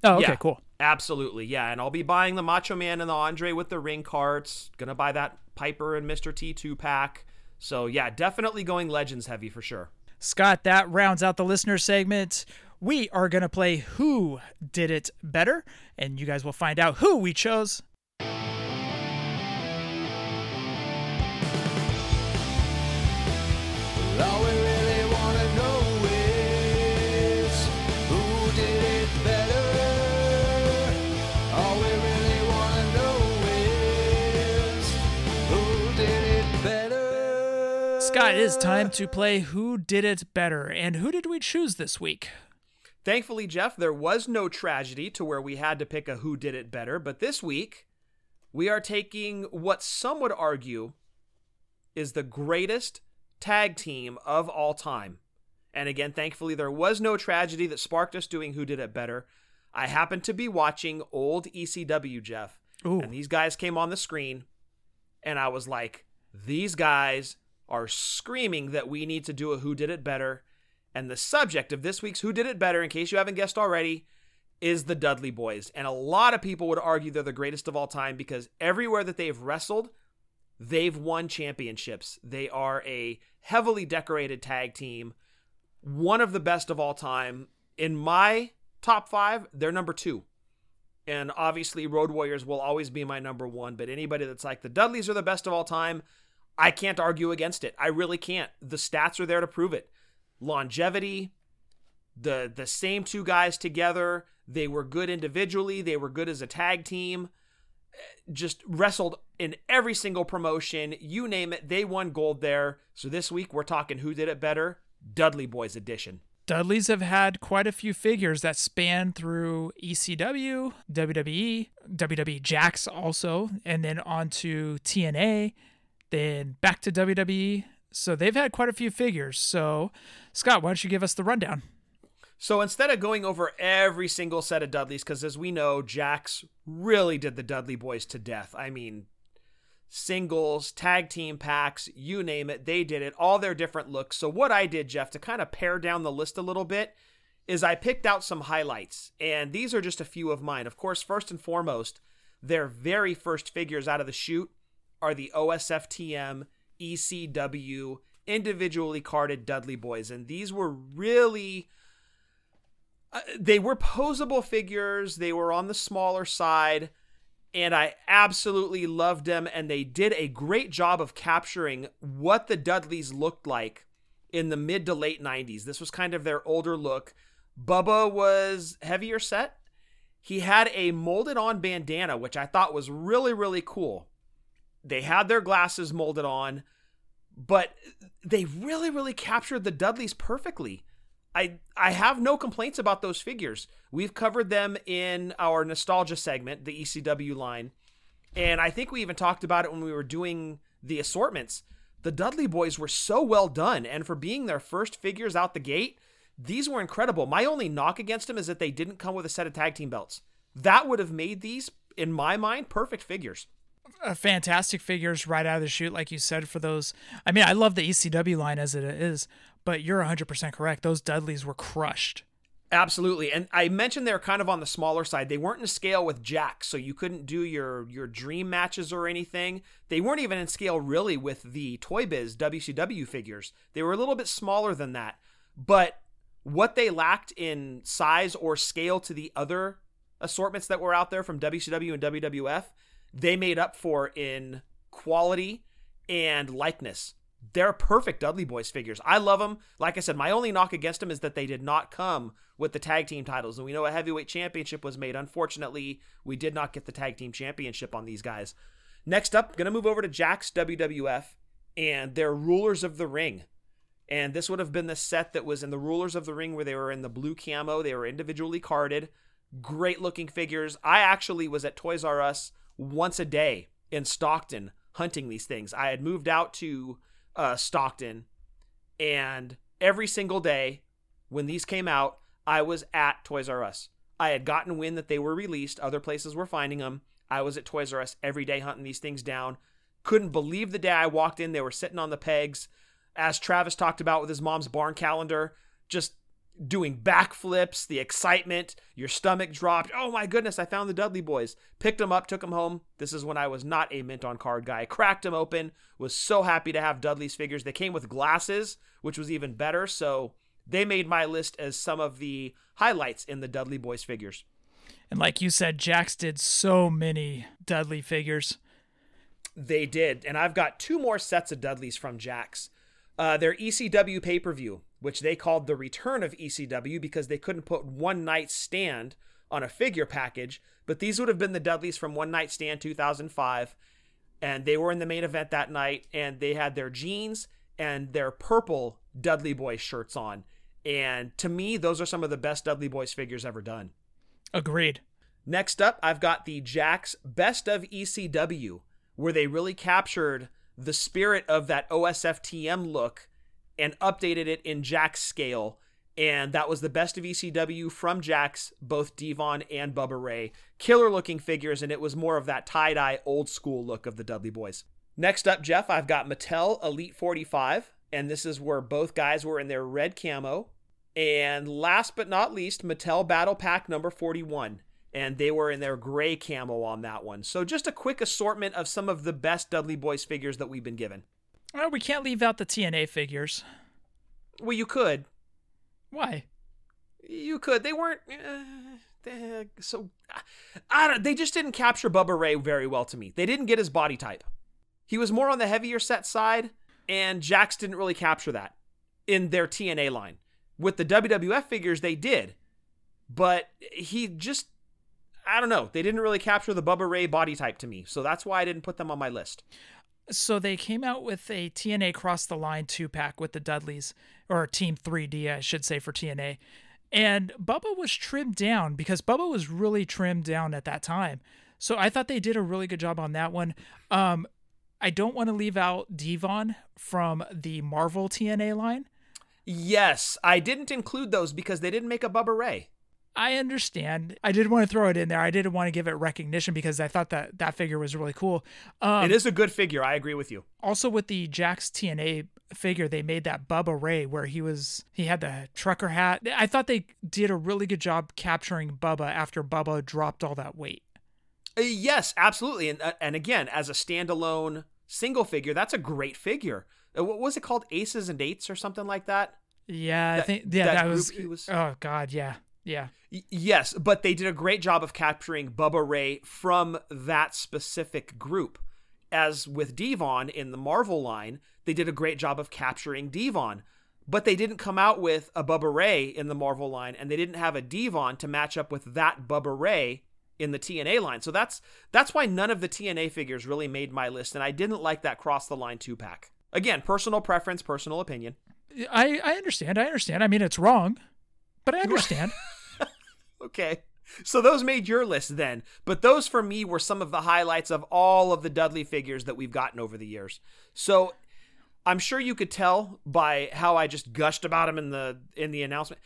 Oh, okay, Yeah, cool. Absolutely, yeah. And I'll be buying the Macho Man and the Andre with the ring carts. Gonna buy that Piper and Mr. T two pack. So yeah, definitely going Legends heavy for sure. Scott, that rounds out the listener segment. We are going to play Who Did It Better, and you guys will find out who we chose. Scott, it is time uh. to play Who Did It Better, and who did we choose this week? Thankfully, Jef, there was no tragedy to where we had to pick a who did it better, but this week we are taking what some would argue is the greatest tag team of all time. And again, thankfully, there was no tragedy that sparked us doing who did it better. I happened to be watching old ECW, Jef, Ooh. and these guys came on the screen, and I was like, these guys are screaming that we need to do a who did it better. And the subject of this week's Who Did It Better, in case you haven't guessed already, is the Dudley Boys. And a lot of people would argue they're the greatest of all time because everywhere that they've wrestled, they've won championships. They are a heavily decorated tag team, one of the best of all time. In my top five, they're number two. And obviously, Road Warriors will always be my number one. But anybody that's like the Dudleys are the best of all time, I can't argue against it. I really can't. The stats are there to prove it. Longevity, the the same two guys together. They were good individually. They were good as a tag team. Just wrestled in every single promotion. You name it, they won gold there. So this week we're talking who did it better. Dudley Boys edition. Dudleys have had quite a few figures that span through ECW, WWE, WWE Jakks also, and then on to TNA, then back to WWE. So they've had quite a few figures. So, Scott, why don't you give us the rundown? So instead of going over every single set of Dudleys, because as we know, Jakks really did the Dudley boys to death. I mean, singles, tag team packs, you name it, they did it, all their different looks. So what I did, Jef, to kind of pare down the list a little bit, is I picked out some highlights, and these are just a few of mine. Of course, first and foremost, their very first figures out of the chute are the OSFTM ECW individually carded Dudley boys, and these were really uh, they were posable figures. They were on the smaller side, and I absolutely loved them. And they did a great job of capturing what the Dudleys looked like in the mid to late 90s. This was kind of their older look. Bubba was heavier set. He had a molded on bandana, which I thought was really, really cool. They had their glasses molded on, but they really, really captured the Dudleys perfectly. I I have no complaints about those figures. We've covered them in our nostalgia segment, the ECW line, and I think we even talked about it when we were doing the assortments. The Dudley boys were so well done, and for being their first figures out the gate, these were incredible. My only knock against them is that they didn't come with a set of tag team belts. That would have made these, in my mind, perfect figures. Uh, fantastic figures right out of the chute, like you said, for those. I mean, I love the ECW line as it is, but you're 100% correct. Those Dudleys were crushed. Absolutely. And I mentioned they're kind of on the smaller side. They weren't in scale with Jack, so you couldn't do your your dream matches or anything. They weren't even in scale really with the Toy Biz WCW figures. They were a little bit smaller than that. But what they lacked in size or scale to the other assortments that were out there from WCW and WWF, they made up for in quality and likeness. They're perfect Dudley Boys figures. I love them. Like I said, my only knock against them is that they did not come with the tag team titles. And we know a heavyweight championship was made. Unfortunately, we did not get the tag team championship on these guys. Next up, going to move over to Jakks WWF and their Rulers of the Ring. And this would have been the set that was in the Rulers of the Ring where they were in the blue camo. They were individually carded. Great looking figures. I actually was at Toys R Us once a day in Stockton hunting these things. I had moved out to uh, Stockton, and every single day when these came out, I was at Toys R Us. I had gotten wind that they were released. Other places were finding them. I was at Toys R Us every day hunting these things down. Couldn't believe the day I walked in. They were sitting on the pegs. As Travis talked about with his mom's barn calendar, just doing backflips, the excitement, your stomach dropped. Oh my goodness, I found the Dudley boys. Picked them up, took them home. This is when I was not a mint on card guy. Cracked them open, was so happy to have Dudley's figures. They came with glasses, which was even better. So they made my list as some of the highlights in the Dudley boys figures. And like you said, Jakks did so many Dudley figures. They did. And I've got two more sets of Dudleys from Jakks. Uh, their ECW pay per view, which they called the return of ECW because they couldn't put one night stand on a figure package. But these would have been the Dudleys from One Night Stand 2005. And they were in the main event that night. And they had their jeans and their purple Dudley Boys shirts on. And to me, those are some of the best Dudley Boys figures ever done. Agreed. Next up, I've got the Jakks Best of ECW, where they really captured the spirit of that OSFTM look and updated it in Jakks scale. And that was the best of ECW from Jakks, both Devon and Bubba Ray. Killer looking figures, and it was more of that tie dye old school look of the Dudley Boys. Next up, Jef, I've got Mattel Elite 45, and this is where both guys were in their red camo. And last but not least, Mattel Battle Pack number 41 and they were in their gray camo on that one. So just a quick assortment of some of the best Dudley Boys figures that we've been given. Well, we can't leave out the TNA figures. Well, you could. Why? You could. They weren't. Uh, they, so I don't. They just didn't capture Bubba Ray very well to me. They didn't get his body type. He was more on the heavier set side, and Jakks didn't really capture that in their TNA line. With the WWF figures, they did, but he just I don't know. They didn't really capture the Bubba Ray body type to me, so that's why I didn't put them on my list. So they came out with a TNA Cross the Line two pack with the Dudleys, or Team 3D, I should say, for TNA. And Bubba was trimmed down because Bubba was really trimmed down at that time. So I thought they did a really good job on that one. Um, I don't want to leave out Devon from the Marvel TNA line. Yes, I didn't include those because they didn't make a Bubba Ray. I understand. I did want to throw it in there. I didn't want to give it recognition because I thought that that figure was really cool. Um, it is a good figure. I agree with you. Also, with the Jakks TNA figure, they made that Bubba Ray where he was he had the trucker hat. I thought they did a really good job capturing Bubba after Bubba dropped all that weight. Uh, yes, absolutely. And uh, and again, as a standalone single figure, that's a great figure. Uh, what was it called? Aces and Eights or something like that. Yeah, that, I think yeah, that, that was, was. Oh God, yeah. Yeah. Y- yes, but they did a great job of capturing Bubba Ray from that specific group. As with Devon in the Marvel line, they did a great job of capturing Devon. But they didn't come out with a Bubba Ray in the Marvel line, and they didn't have a Devon to match up with that Bubba Ray in the TNA line. So that's that's why none of the TNA figures really made my list, and I didn't like that cross the line two pack. Again, personal preference, personal opinion. I I understand. I understand. I mean, it's wrong, but I understand. okay. So those made your list then, but those for me were some of the highlights of all of the Dudley figures that we've gotten over the years. So I'm sure you could tell by how I just gushed about them in the in the announcement.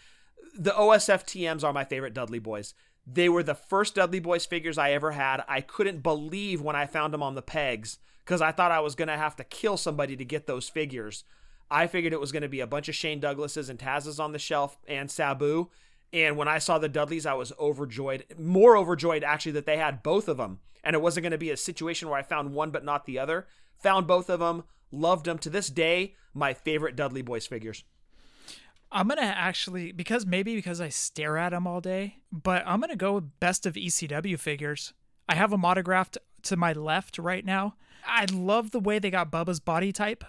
The OSF TMs are my favorite Dudley boys. They were the first Dudley Boys figures I ever had. I couldn't believe when I found them on the pegs because I thought I was going to have to kill somebody to get those figures. I figured it was going to be a bunch of Shane Douglases and Taz's on the shelf and Sabu. And when I saw the Dudleys, I was overjoyed, more overjoyed actually that they had both of them. And it wasn't going to be a situation where I found one but not the other. Found both of them, loved them. To this day, my favorite Dudley Boys figures. I'm gonna actually because maybe because I stare at them all day, but I'm gonna go with best of ECW figures. I have them autographed to my left right now. I love the way they got Bubba's body type.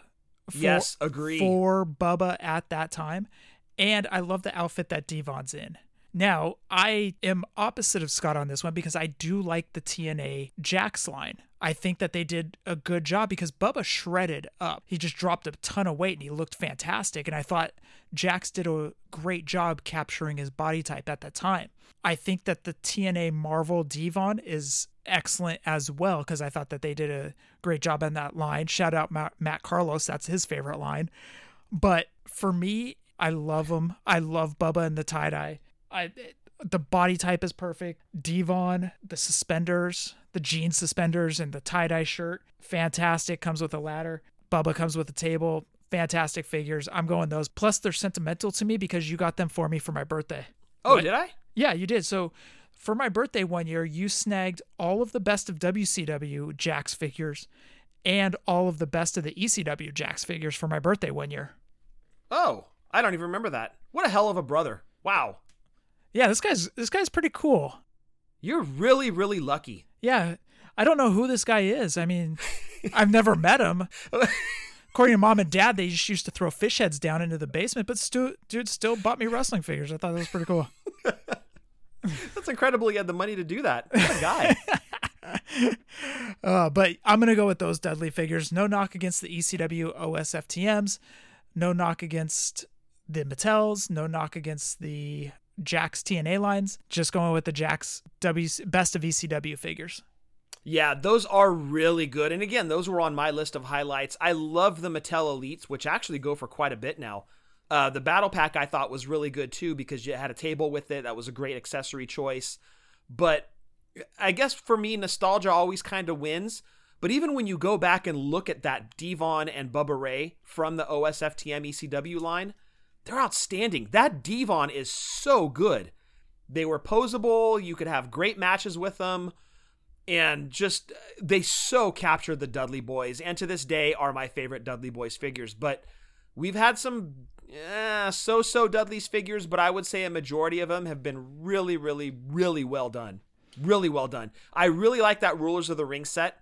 For, yes, agree. For Bubba at that time, and I love the outfit that Devon's in. Now, I am opposite of Scott on this one because I do like the TNA Jakks line. I think that they did a good job because Bubba shredded up. He just dropped a ton of weight and he looked fantastic. And I thought Jakks did a great job capturing his body type at that time. I think that the TNA Marvel Devon is excellent as well because I thought that they did a great job on that line. Shout out Matt Carlos, that's his favorite line. But for me, I love him. I love Bubba and the tie dye. I the body type is perfect. Devon, the suspenders, the jean suspenders, and the tie dye shirt, fantastic. Comes with a ladder. Bubba comes with a table. fantastic figures. I'm going those. Plus, they're sentimental to me because you got them for me for my birthday. Oh, What? did I? Yeah, you did. So for my birthday one year, you snagged all of the best of WCW Jakks figures and all of the best of the ECW Jakks figures for my birthday one year. Oh, I don't even remember that. What a hell of a brother. Wow. Yeah, this guy's this guy's pretty cool. You're really, really lucky. Yeah, I don't know who this guy is. I mean, I've never met him. According to mom and dad, they just used to throw fish heads down into the basement, but stu- dude still bought me wrestling figures. I thought that was pretty cool. That's incredible he had the money to do that. What a guy. Uh, but I'm gonna go with those Dudley figures. No knock against the ECW OSFTMs. No knock against the Mattels. No knock against the Jakks TNA lines. Just going with the Jakks W best of ECW figures. Yeah, those are really good. And again, those were on my list of highlights. I love the Mattel Elites, which actually go for quite a bit now. Uh, the Battle Pack I thought was really good too because you had a table with it. That was a great accessory choice. But I guess for me, nostalgia always kind of wins. But even when you go back and look at that Devon and Bubba Ray from the OSFTM ECW line, they're outstanding. That Devon is so good. They were posable. You could have great matches with them and just they so captured the Dudley Boys, and to this day are my favorite Dudley Boys figures. But we've had some eh, so-so Dudley's figures, but I would say a majority of them have been really, really, really well done. Really well done. I really like that Rulers of the Ring set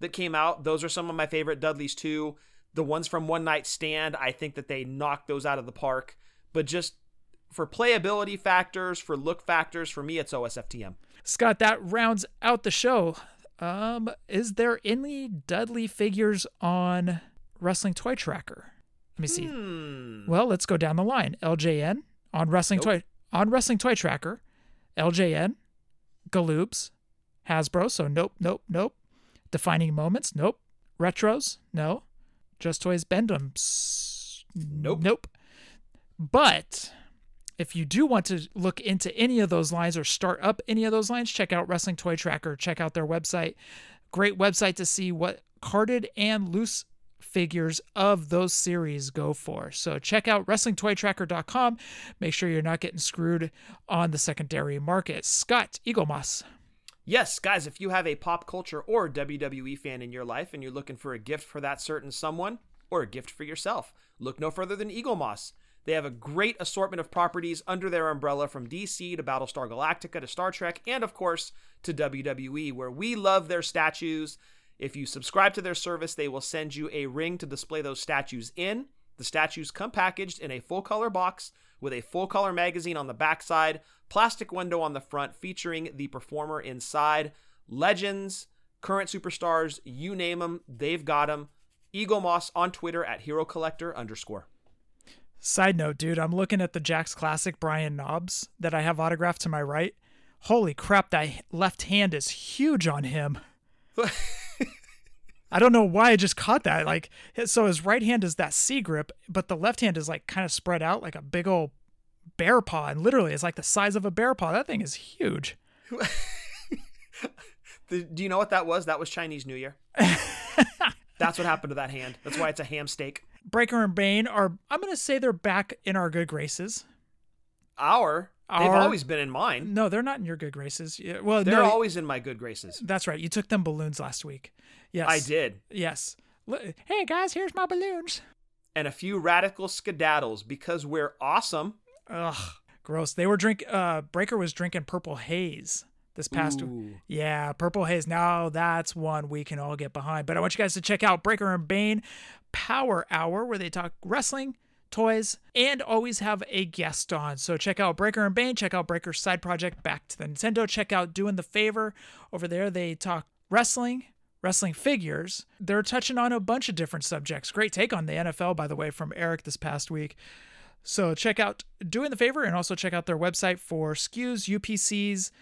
that came out. Those are some of my favorite Dudleys too. The ones from One Night Stand, I think that they knocked those out of the park. But just for playability factors, for look factors, for me, it's OSFTM. Scott, that rounds out the show. Um, is there any Dudley figures on Wrestling Toy Tracker? Let me see. Hmm. Well, let's go down the line. LJN on Wrestling Toy on Wrestling Toy Tracker, LJN, Galoobs, Hasbro. So nope, nope, nope. Defining Moments. Nope. Retros. No. Just Toys Bendums. Nope. Nope. But if you do want to look into any of those lines or start up any of those lines, check out Wrestling Toy Tracker. Check out their website. Great website to see what carded and loose figures of those series go for. So check out WrestlingToyTracker.com. Make sure you're not getting screwed on the secondary market. Scott Eaglemoss. Yes, guys, if you have a pop culture or WWE fan in your life and you're looking for a gift for that certain someone or a gift for yourself, look no further than Eaglemoss. They have a great assortment of properties under their umbrella from DC to Battlestar Galactica to Star Trek and, of course, to WWE, where we love their statues. If you subscribe to their service, they will send you a ring to display those statues in. The statues come packaged in a full color box with a full color magazine on the backside, plastic window on the front featuring the performer inside. Legends, current superstars, you name them, they've got them. Eaglemoss on Twitter at Hero Collector underscore. Side note, dude, I'm looking at the Jakks Classic Brian Knobbs that I have autographed to my right. Holy crap, that left hand is huge on him. I don't know why I just caught that. Like, so his right hand is that C grip, but the left hand is like kind of spread out like a big old bear paw, and literally it's like the size of a bear paw. That thing is huge. Do you know what that was? That was Chinese New Year. That's what happened to that hand. That's why it's a ham steak. Breaker and Bane are, I'm going to say they're back in our good graces. Our, they've always been in mine. No, they're not in your good graces. Yeah, Well, They're no, always in my good graces. that's right. You took them balloons last week. Yes. I did. Yes. Hey guys, here's my balloons. And a few radical skedaddles because we're awesome. Ugh, gross. They were drink. Uh, Breaker was drinking Purple Haze this past. Ooh. Yeah, Purple Haze. Now that's one we can all get behind. But I want you guys to check out Breaker and Bane Power Hour, where they talk wrestling, toys, and always have a guest on. So check out Breaker and Bane. Check out Breaker's side project Back to the Nintendo. Check out Doing the Favor over there. They talk wrestling. Wrestling figures. They're touching on a bunch of different subjects. Great take on the NFL, by the way, from Eric this past week. So check out Doing the Favor and also check out their website for SKUs, UPCs,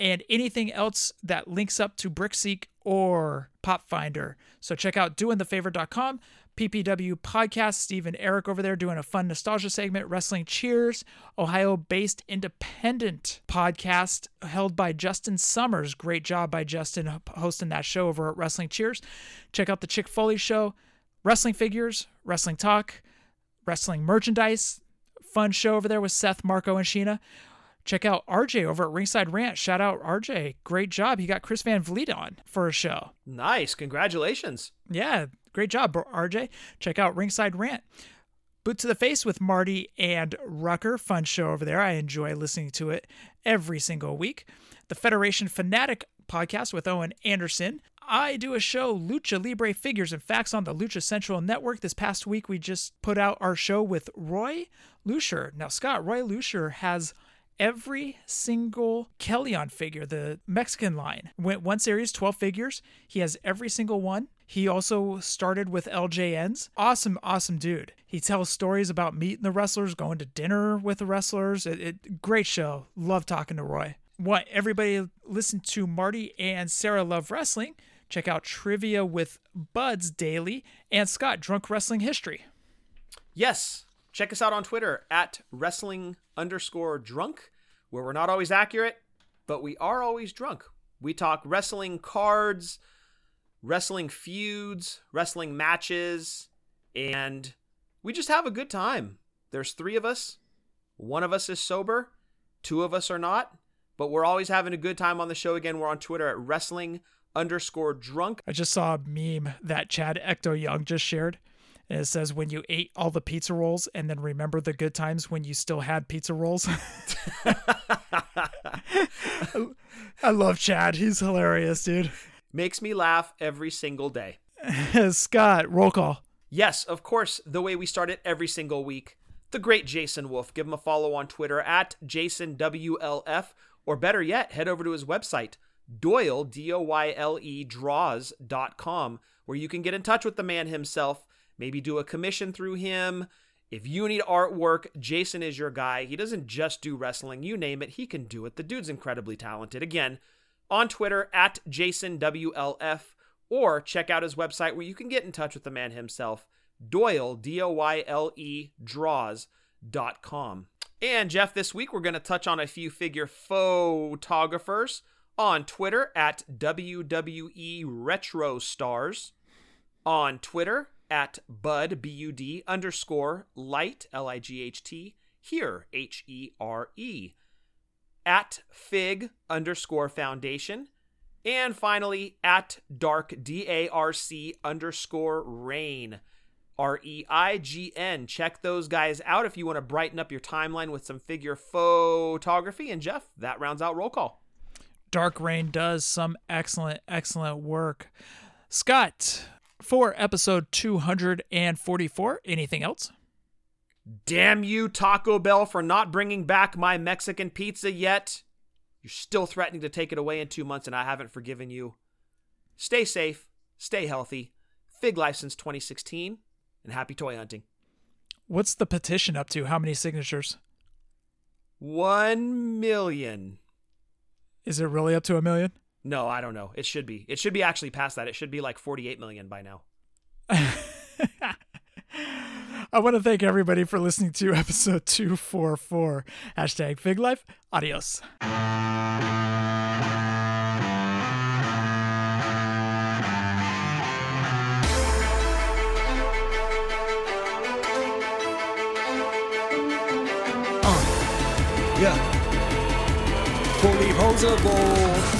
and anything else that links up to Brickseek or PopFinder. So check out doingthefavor.com. PPW podcast, Steve and Eric over there doing a fun nostalgia segment. Wrestling Cheers, Ohio based independent podcast held by Justin Summers. Great job by Justin hosting that show over at Wrestling Cheers. Check out the Chick Foley show wrestling figures, wrestling talk, wrestling merchandise. Fun show over there with Seth, Marco, and Sheena. Check out RJ over at Ringside Rant. Shout out RJ. Great job. He got Chris Van Vliet on for a show. Nice. Congratulations. Yeah, great job, RJ. Check out Ringside Rant. Boot to the Face with Marty and Rucker. Fun show over there. I enjoy listening to it every single week. The Federation Fanatic podcast with Owen Anderson. I do a show, Lucha Libre Figures and Facts, on the Lucha Central Network. This past week, we just put out our show with Roy Lucier. Now, Scott, Roy Lucier has every single Kellyon figure, the Mexican line. Went one series, 12 figures. He has every single one. He also started with LJNs. Awesome, awesome dude. He tells stories about meeting the wrestlers, going to dinner with the wrestlers. It, it great show. Love talking to Roy. Want everybody listen to Marty and Sarah Love Wrestling? Check out Trivia with Buds Daily and Scott Drunk Wrestling History. Yes, check us out on Twitter at wrestling underscore drunk, where we're not always accurate, but we are always drunk. We talk wrestling cards, wrestling feuds, wrestling matches, and we just have a good time. There's three of us. One of us is sober, two of us are not, but we're always having a good time on the show. Again, we're on Twitter at wrestling underscore drunk. I just saw a meme that Chad Ecto Young just shared. And it says, when you ate all the pizza rolls and then remember the good times when you still had pizza rolls. I love Chad. He's hilarious, dude. Makes me laugh every single day. Scott, roll call. Yes, of course, the way we start it every single week. The great Jason Wolf. Give him a follow on Twitter at JasonWLF, or better yet, head over to his website, Doyle, D O Y L E, draws.com, where you can get in touch with the man himself, maybe do a commission through him. If you need artwork, Jason is your guy. He doesn't just do wrestling, you name it, he can do it. The dude's incredibly talented. Again, on Twitter at JasonWLF, or check out his website where you can get in touch with the man himself, Doyle, D O Y L E, draws.com. And Jef, this week we're going to touch on a few figure photographers on Twitter at WWE Retro Stars, on Twitter at Bud, B U D underscore light, L I G H T, here, H E R E, at Fig underscore foundation, and finally at Dark, D A R C underscore rain. R E I G N. Check those guys out if you want to brighten up your timeline with some figure photography. And Jef, that rounds out roll call. Darc Reign does some excellent, excellent work. Scott, for episode 244, anything else? Damn you, Taco Bell, for not bringing back my Mexican pizza yet. You're still threatening to take it away in two months, and I haven't forgiven you. Stay safe, stay healthy. Fig Life since 2016 and happy toy hunting. What's the petition up to? How many signatures? One million. Is it really up to a million? No, I don't know. It should be. It should be actually past that. It should be like 48 million by now. I want to thank everybody for listening to episode 244. Hashtag Fig Life. Adios. Yeah. Fully Poseable.